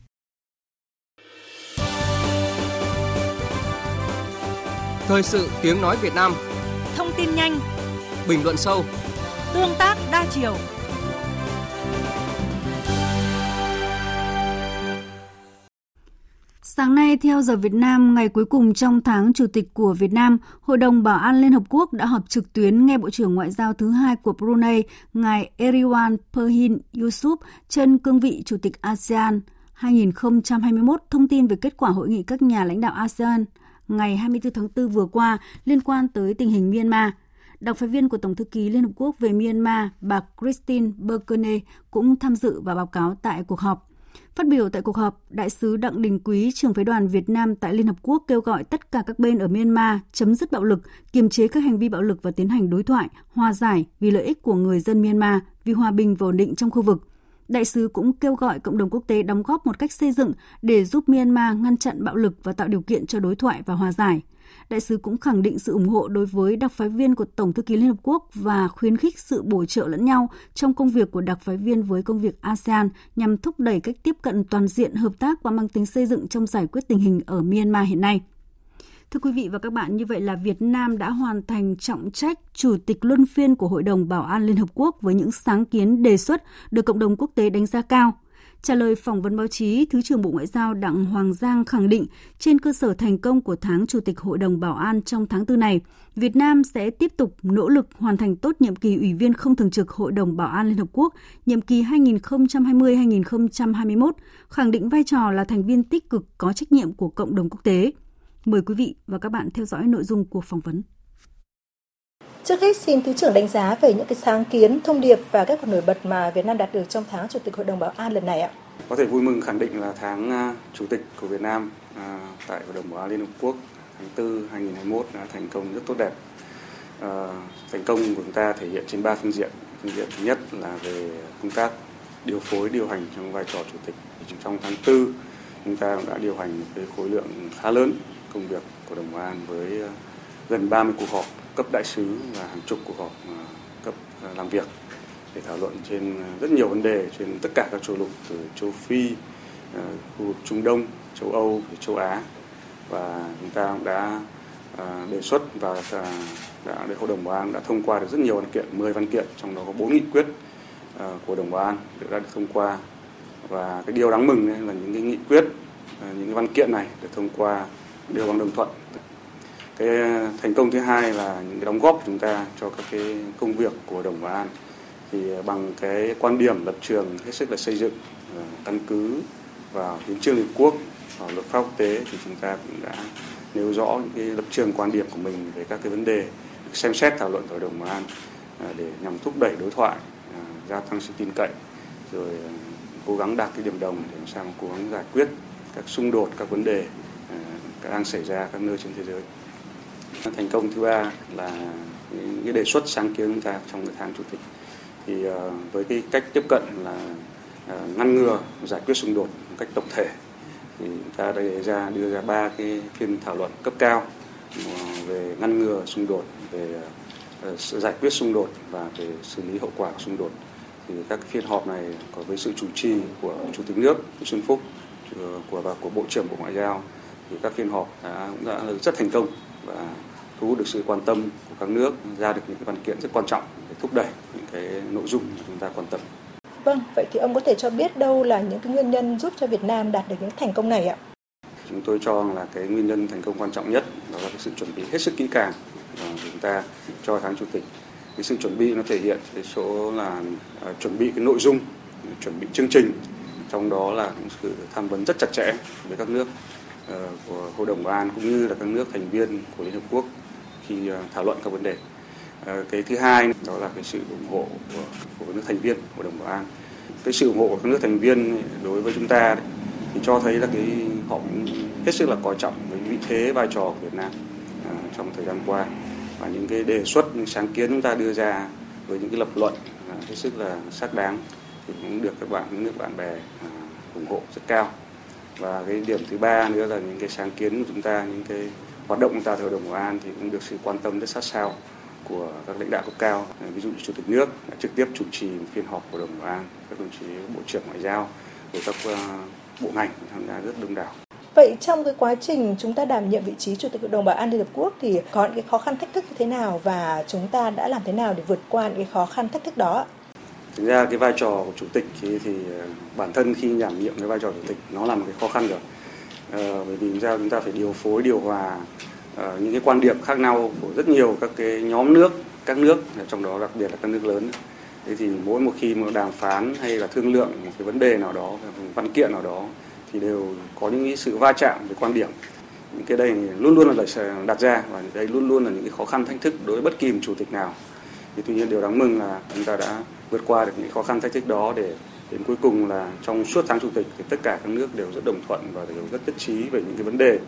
Thời sự tiếng nói Việt Nam. Thông tin nhanh. Bình luận sâu. Tương tác đa chiều. Sáng nay, theo giờ Việt Nam, ngày cuối cùng trong tháng Chủ tịch của Việt Nam, Hội đồng Bảo an Liên Hợp Quốc đã họp trực tuyến nghe Bộ trưởng Ngoại giao thứ hai của Brunei, ngài Eriwan Perhin Yusuf, trên cương vị Chủ tịch ASEAN 2021 thông tin về kết quả hội nghị các nhà lãnh đạo ASEAN ngày 24 tháng 4 vừa qua liên quan tới tình hình Myanmar. Đặc phái viên của Tổng thư ký Liên Hợp Quốc về Myanmar, bà Christine Burkene cũng tham dự và báo cáo tại cuộc họp. Phát biểu tại cuộc họp, Đại sứ Đặng Đình Quý, trưởng phái đoàn Việt Nam tại Liên Hợp Quốc kêu gọi tất cả các bên ở Myanmar chấm dứt bạo lực, kiềm chế các hành vi bạo lực và tiến hành đối thoại, hòa giải vì lợi ích của người dân Myanmar, vì hòa bình và ổn định trong khu vực. Đại sứ cũng kêu gọi cộng đồng quốc tế đóng góp một cách xây dựng để giúp Myanmar ngăn chặn bạo lực và tạo điều kiện cho đối thoại và hòa giải. Đại sứ cũng khẳng định sự ủng hộ đối với đặc phái viên của Tổng thư ký Liên Hợp Quốc và khuyến khích sự bổ trợ lẫn nhau trong công việc của đặc phái viên với công việc ASEAN nhằm thúc đẩy cách tiếp cận toàn diện, hợp tác và mang tính xây dựng trong giải quyết tình hình ở Myanmar hiện nay. Thưa quý vị và các bạn, như vậy là Việt Nam đã hoàn thành trọng trách chủ tịch luân phiên của Hội đồng Bảo an Liên Hợp Quốc với những sáng kiến đề xuất được cộng đồng quốc tế đánh giá cao. Trả lời phỏng vấn báo chí, Thứ trưởng Bộ Ngoại giao Đặng Hoàng Giang khẳng định trên cơ sở thành công của tháng Chủ tịch Hội đồng Bảo an trong tháng tư này, Việt Nam sẽ tiếp tục nỗ lực hoàn thành tốt nhiệm kỳ Ủy viên không thường trực Hội đồng Bảo an Liên Hợp Quốc, nhiệm kỳ 2020-2021, khẳng định vai trò là thành viên tích cực có trách nhiệm của cộng đồng quốc tế. Mời quý vị và các bạn theo dõi nội dung cuộc phỏng vấn. Trước hết xin Thứ trưởng đánh giá về những cái sáng kiến, thông điệp và kết quả nổi bật mà Việt Nam đạt được trong tháng Chủ tịch Hội đồng Bảo an lần này ạ. Có thể vui mừng khẳng định là tháng à, Chủ tịch của Việt Nam à, tại Hội đồng Bảo an Liên Hợp Quốc tháng 4 2021 đã thành công rất tốt đẹp. À, thành công của chúng ta thể hiện trên ba phương diện. Phương diện thứ nhất là về công tác điều phối, điều hành trong vai trò Chủ tịch. Trong tháng 4 chúng ta đã điều hành một cái khối lượng khá lớn công việc của đồng an với ờ, gần 30 cuộc họp cấp đại sứ và hàng chục cuộc họp ờ, cấp ờ, làm việc để thảo luận trên rất nhiều vấn đề trên tất cả các châu lục từ châu Phi, khu vực Trung Đông, châu Âu, châu Á. Và chúng ta cũng đã đề xuất và đã để hội đồng bảo an đã thông qua được rất nhiều văn kiện, 10 văn kiện trong đó có 4 nghị quyết của đồng bảo an đã được thông qua. Và cái điều đáng mừng là những cái nghị quyết những cái văn kiện này được thông qua đều bằng đồng thuận. Cái ờ, thành công thứ hai là những cái đóng góp của chúng ta cho các cái công việc của đồng và an. Thì ờ, bằng cái quan điểm lập trường hết sức là xây dựng ờ, căn cứ vào hiến trương liên quốc vào luật pháp quốc tế thì chúng ta cũng đã nêu rõ những cái lập trường quan điểm của mình về các cái vấn đề xem xét thảo luận ở đồng và an để nhằm thúc đẩy đối thoại, gia tăng sự tin cậy, rồi cố gắng đạt cái điểm đồng để làm sao cố gắng giải quyết các xung đột, các vấn đề đang xảy ra các nơi trên thế giới. Thành công thứ ba là những đề xuất sáng kiến chúng ta trong cái tháng chủ tịch thì ờ, với cái cách tiếp cận là ờ, ngăn ngừa, giải quyết xung đột một cách tổng thể, thì chúng ta đề ra, đưa ra ba cái phiên thảo luận cấp cao ờ, về ngăn ngừa xung đột, về giải quyết xung đột và về xử lý hậu quả của xung đột thì các phiên họp này có với sự chủ trì của chủ tịch nước Nguyễn Xuân Phúc của và của bộ trưởng bộ ngoại giao thì các phiên họp đã, cũng đã rất thành công và thu hút được sự quan tâm của các nước ra được những cái văn kiện rất quan trọng để thúc đẩy những cái nội dung mà chúng ta quan tâm. Vâng, vậy thì ông có thể cho biết đâu là những cái nguyên nhân giúp cho Việt Nam đạt được những thành công này ạ? Chúng tôi cho là cái nguyên nhân thành công quan trọng nhất đó là cái sự chuẩn bị hết sức kỹ càng của chúng ta cho tháng chủ tịch. Cái sự chuẩn bị nó thể hiện cái số là uh, chuẩn bị cái nội dung, chuẩn bị chương trình, trong đó là sự tham vấn rất chặt chẽ với các nước Ờ, của Hội đồng Bảo an cũng như là các nước thành viên của Liên Hợp Quốc khi ờ, thảo luận các vấn đề. Ờ, cái thứ hai đó là cái sự ủng hộ của, của nước thành viên Hội đồng Bảo an. Cái sự ủng hộ của các nước thành viên đối với chúng ta thì cho thấy là cái họ cũng hết sức là coi trọng với vị thế vai trò của Việt Nam trong thời gian qua và những cái đề xuất những sáng kiến chúng ta đưa ra với những cái lập luận hết sức là xác đáng thì cũng được các bạn những nước bạn bè ủng hộ rất cao và cái điểm thứ ba nữa là những cái sáng kiến của chúng ta, những cái hoạt động của ta theo đồng Bảo an thì cũng được sự quan tâm rất sát sao của các lãnh đạo cấp cao ví dụ như chủ tịch nước đã trực tiếp chủ trì phiên họp của đồng Bảo an các đồng chí, bộ trưởng ngoại giao rồi các ờ, bộ ngành tham gia rất đông đảo Vậy trong cái quá trình chúng ta đảm nhiệm vị trí Chủ tịch Hội đồng Bảo an Liên Hợp Quốc thì có những cái khó khăn thách thức như thế nào và chúng ta đã làm thế nào để vượt qua những cái khó khăn thách thức đó? Thực ra cái vai trò của Chủ tịch thì, thì bản thân khi đảm nhiệm cái vai trò Chủ tịch nó là một cái khó khăn rồi. Ờ, bởi vì ra chúng ta phải điều phối, điều hòa ờ, những cái quan điểm khác nhau của rất nhiều các cái nhóm nước, các nước, trong đó đặc biệt là các nước lớn. Thế thì mỗi một khi mà đàm phán hay là thương lượng một cái vấn đề nào đó, một văn kiện nào đó thì đều có những sự va chạm về quan điểm những cái đây luôn luôn là lời đặt ra và đây luôn luôn là những cái khó khăn thách thức đối với bất kỳ một chủ tịch nào thì tuy nhiên điều đáng mừng là chúng ta đã vượt qua được những khó khăn thách thức đó để đến cuối cùng là trong suốt tháng chủ tịch thì tất cả các nước đều rất đồng thuận và đều rất nhất trí về những cái vấn đề.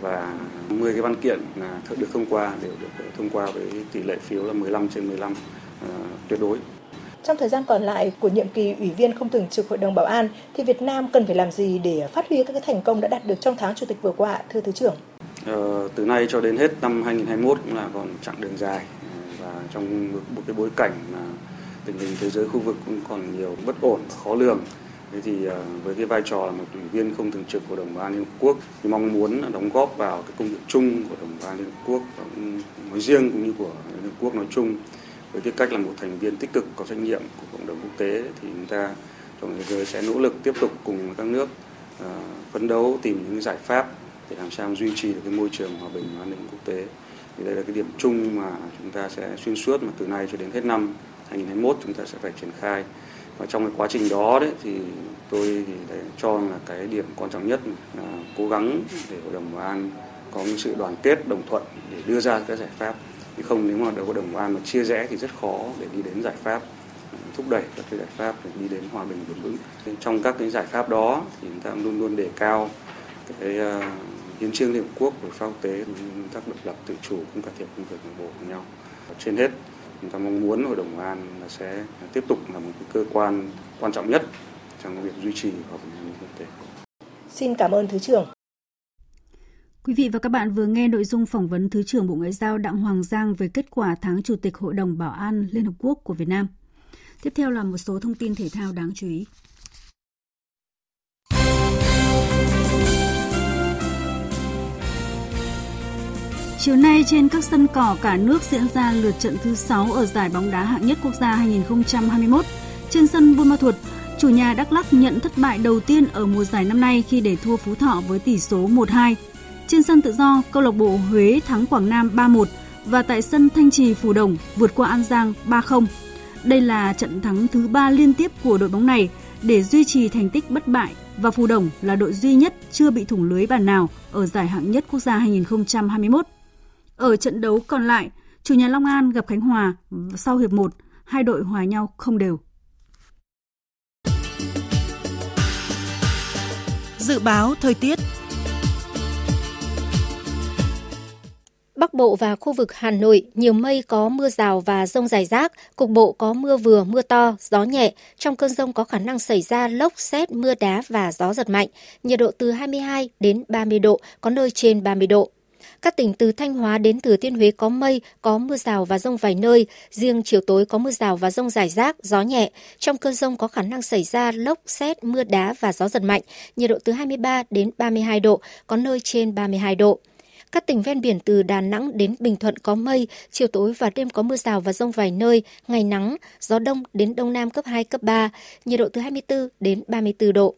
Và 10 cái văn kiện là được thông qua đều được thông qua với tỷ lệ phiếu là 15 trên 15 uh, tuyệt đối. Trong thời gian còn lại của nhiệm kỳ Ủy viên không thường trực Hội đồng Bảo an thì Việt Nam cần phải làm gì để phát huy các cái thành công đã đạt được trong tháng chủ tịch vừa qua, thưa Thứ trưởng? Ờ, từ nay cho đến hết năm 2021 cũng là còn chặng đường dài trong một cái bối cảnh mà tình hình thế giới khu vực cũng còn nhiều bất ổn và khó lường. Thế thì à, với cái vai trò là một ủy viên không thường trực của Đồng Bảo an Liên Hợp Quốc, thì mong muốn đóng góp vào cái công việc chung của Đồng Bảo an Liên Hợp Quốc nói riêng cũng như của Liên Hợp Quốc nói chung với cái cách là một thành viên tích cực, có trách nhiệm của cộng đồng quốc tế thì chúng ta trong thế giới sẽ nỗ lực tiếp tục cùng các nước à, phấn đấu tìm những giải pháp để làm sao duy trì được cái môi trường hòa bình và an ninh quốc tế thì đây là cái điểm chung mà chúng ta sẽ xuyên suốt mà từ nay cho đến hết năm 2021 chúng ta sẽ phải triển khai. Và trong cái quá trình đó đấy thì tôi thì để cho là cái điểm quan trọng nhất là cố gắng để hội đồng bảo an có một sự đoàn kết đồng thuận để đưa ra các giải pháp. Chứ không nếu mà hội đồng bảo an mà chia rẽ thì rất khó để đi đến giải pháp ờ, thúc đẩy các cái giải pháp để đi đến hòa bình bền vững. Trong các cái giải pháp đó thì chúng ta luôn luôn đề cao cái uh, hiến trương liên hợp quốc của pháp quốc tế nguyên tắc độc lập tự chủ cũng cải thiện công việc nội bộ của nhau trên hết chúng ta mong muốn hội đồng an là sẽ tiếp tục là một cái cơ quan quan trọng nhất trong việc duy trì hòa bình an ninh quốc tế. Xin cảm ơn thứ trưởng. Quý vị và các bạn vừa nghe nội dung phỏng vấn Thứ trưởng Bộ Ngoại giao Đặng Hoàng Giang về kết quả tháng Chủ tịch Hội đồng Bảo an Liên Hợp Quốc của Việt Nam. Tiếp theo là một số thông tin thể thao đáng chú ý. Chiều nay trên các sân cỏ cả nước diễn ra lượt trận thứ 6 ở giải bóng đá hạng nhất quốc gia 2021. Trên sân Buôn Ma Thuột, chủ nhà Đắk Lắk nhận thất bại đầu tiên ở mùa giải năm nay khi để thua Phú Thọ với tỷ số 1-2. Trên sân tự do, câu lạc bộ Huế thắng Quảng Nam 3-1 và tại sân Thanh Trì Phù Đồng vượt qua An Giang 3-0. Đây là trận thắng thứ ba liên tiếp của đội bóng này để duy trì thành tích bất bại và Phù Đồng là đội duy nhất chưa bị thủng lưới bàn nào ở giải hạng nhất quốc gia 2021. Ở trận đấu còn lại, chủ nhà Long An gặp Khánh Hòa sau hiệp 1, hai đội hòa nhau không đều. Dự báo thời tiết Bắc Bộ và khu vực Hà Nội nhiều mây có mưa rào và rông rải rác, cục bộ có mưa vừa mưa to, gió nhẹ. Trong cơn rông có khả năng xảy ra lốc, xét, mưa đá và gió giật mạnh. Nhiệt độ từ 22 đến 30 độ, có nơi trên 30 độ. Các tỉnh từ Thanh Hóa đến Thừa Thiên Huế có mây, có mưa rào và rông vài nơi. Riêng chiều tối có mưa rào và rông rải rác, gió nhẹ. Trong cơn rông có khả năng xảy ra lốc, xét, mưa đá và gió giật mạnh. Nhiệt độ từ 23 đến 32 độ, có nơi trên 32 độ. Các tỉnh ven biển từ Đà Nẵng đến Bình Thuận có mây, chiều tối và đêm có mưa rào và rông vài nơi, ngày nắng, gió đông đến đông nam cấp 2, cấp 3, nhiệt độ từ 24 đến 34 độ.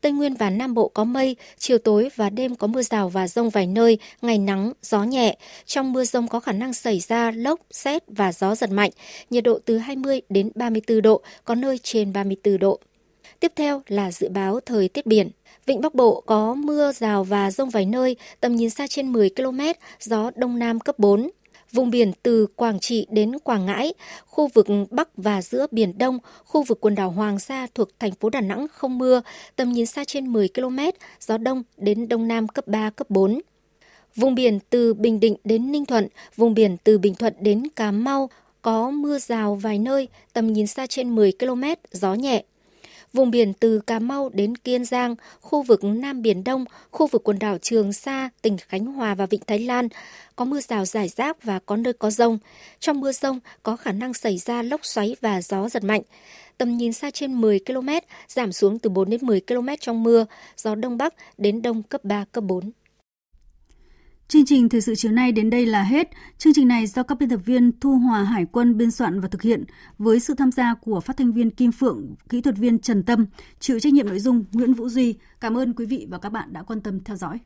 Tây Nguyên và Nam Bộ có mây, chiều tối và đêm có mưa rào và rông vài nơi, ngày nắng, gió nhẹ. Trong mưa rông có khả năng xảy ra lốc, xét và gió giật mạnh, nhiệt độ từ 20 đến 34 độ, có nơi trên 34 độ. Tiếp theo là dự báo thời tiết biển. Vịnh Bắc Bộ có mưa rào và rông vài nơi, tầm nhìn xa trên 10 km, gió Đông Nam cấp 4. Vùng biển từ Quảng Trị đến Quảng Ngãi, khu vực Bắc và giữa Biển Đông, khu vực quần đảo Hoàng Sa thuộc thành phố Đà Nẵng không mưa, tầm nhìn xa trên 10 km, gió Đông đến Đông Nam cấp 3, cấp 4. Vùng biển từ Bình Định đến Ninh Thuận, vùng biển từ Bình Thuận đến Cà Mau có mưa rào vài nơi, tầm nhìn xa trên 10 km, gió nhẹ. Vùng biển từ Cà Mau đến Kiên Giang, khu vực Nam Biển Đông, khu vực quần đảo Trường Sa, tỉnh Khánh Hòa và Vịnh Thái Lan có mưa rào rải rác và có nơi có rông. Trong mưa rông có khả năng xảy ra lốc xoáy và gió giật mạnh. Tầm nhìn xa trên 10 km, giảm xuống từ 4 đến 10 km trong mưa, gió Đông Bắc đến Đông cấp 3, cấp 4. Chương trình thời sự chiều nay đến đây là hết. Chương trình này do các biên tập viên Thu Hòa Hải quân biên soạn và thực hiện với sự tham gia của phát thanh viên Kim Phượng, kỹ thuật viên Trần Tâm, chịu trách nhiệm nội dung Nguyễn Vũ Duy. Cảm ơn quý vị và các bạn đã quan tâm theo dõi.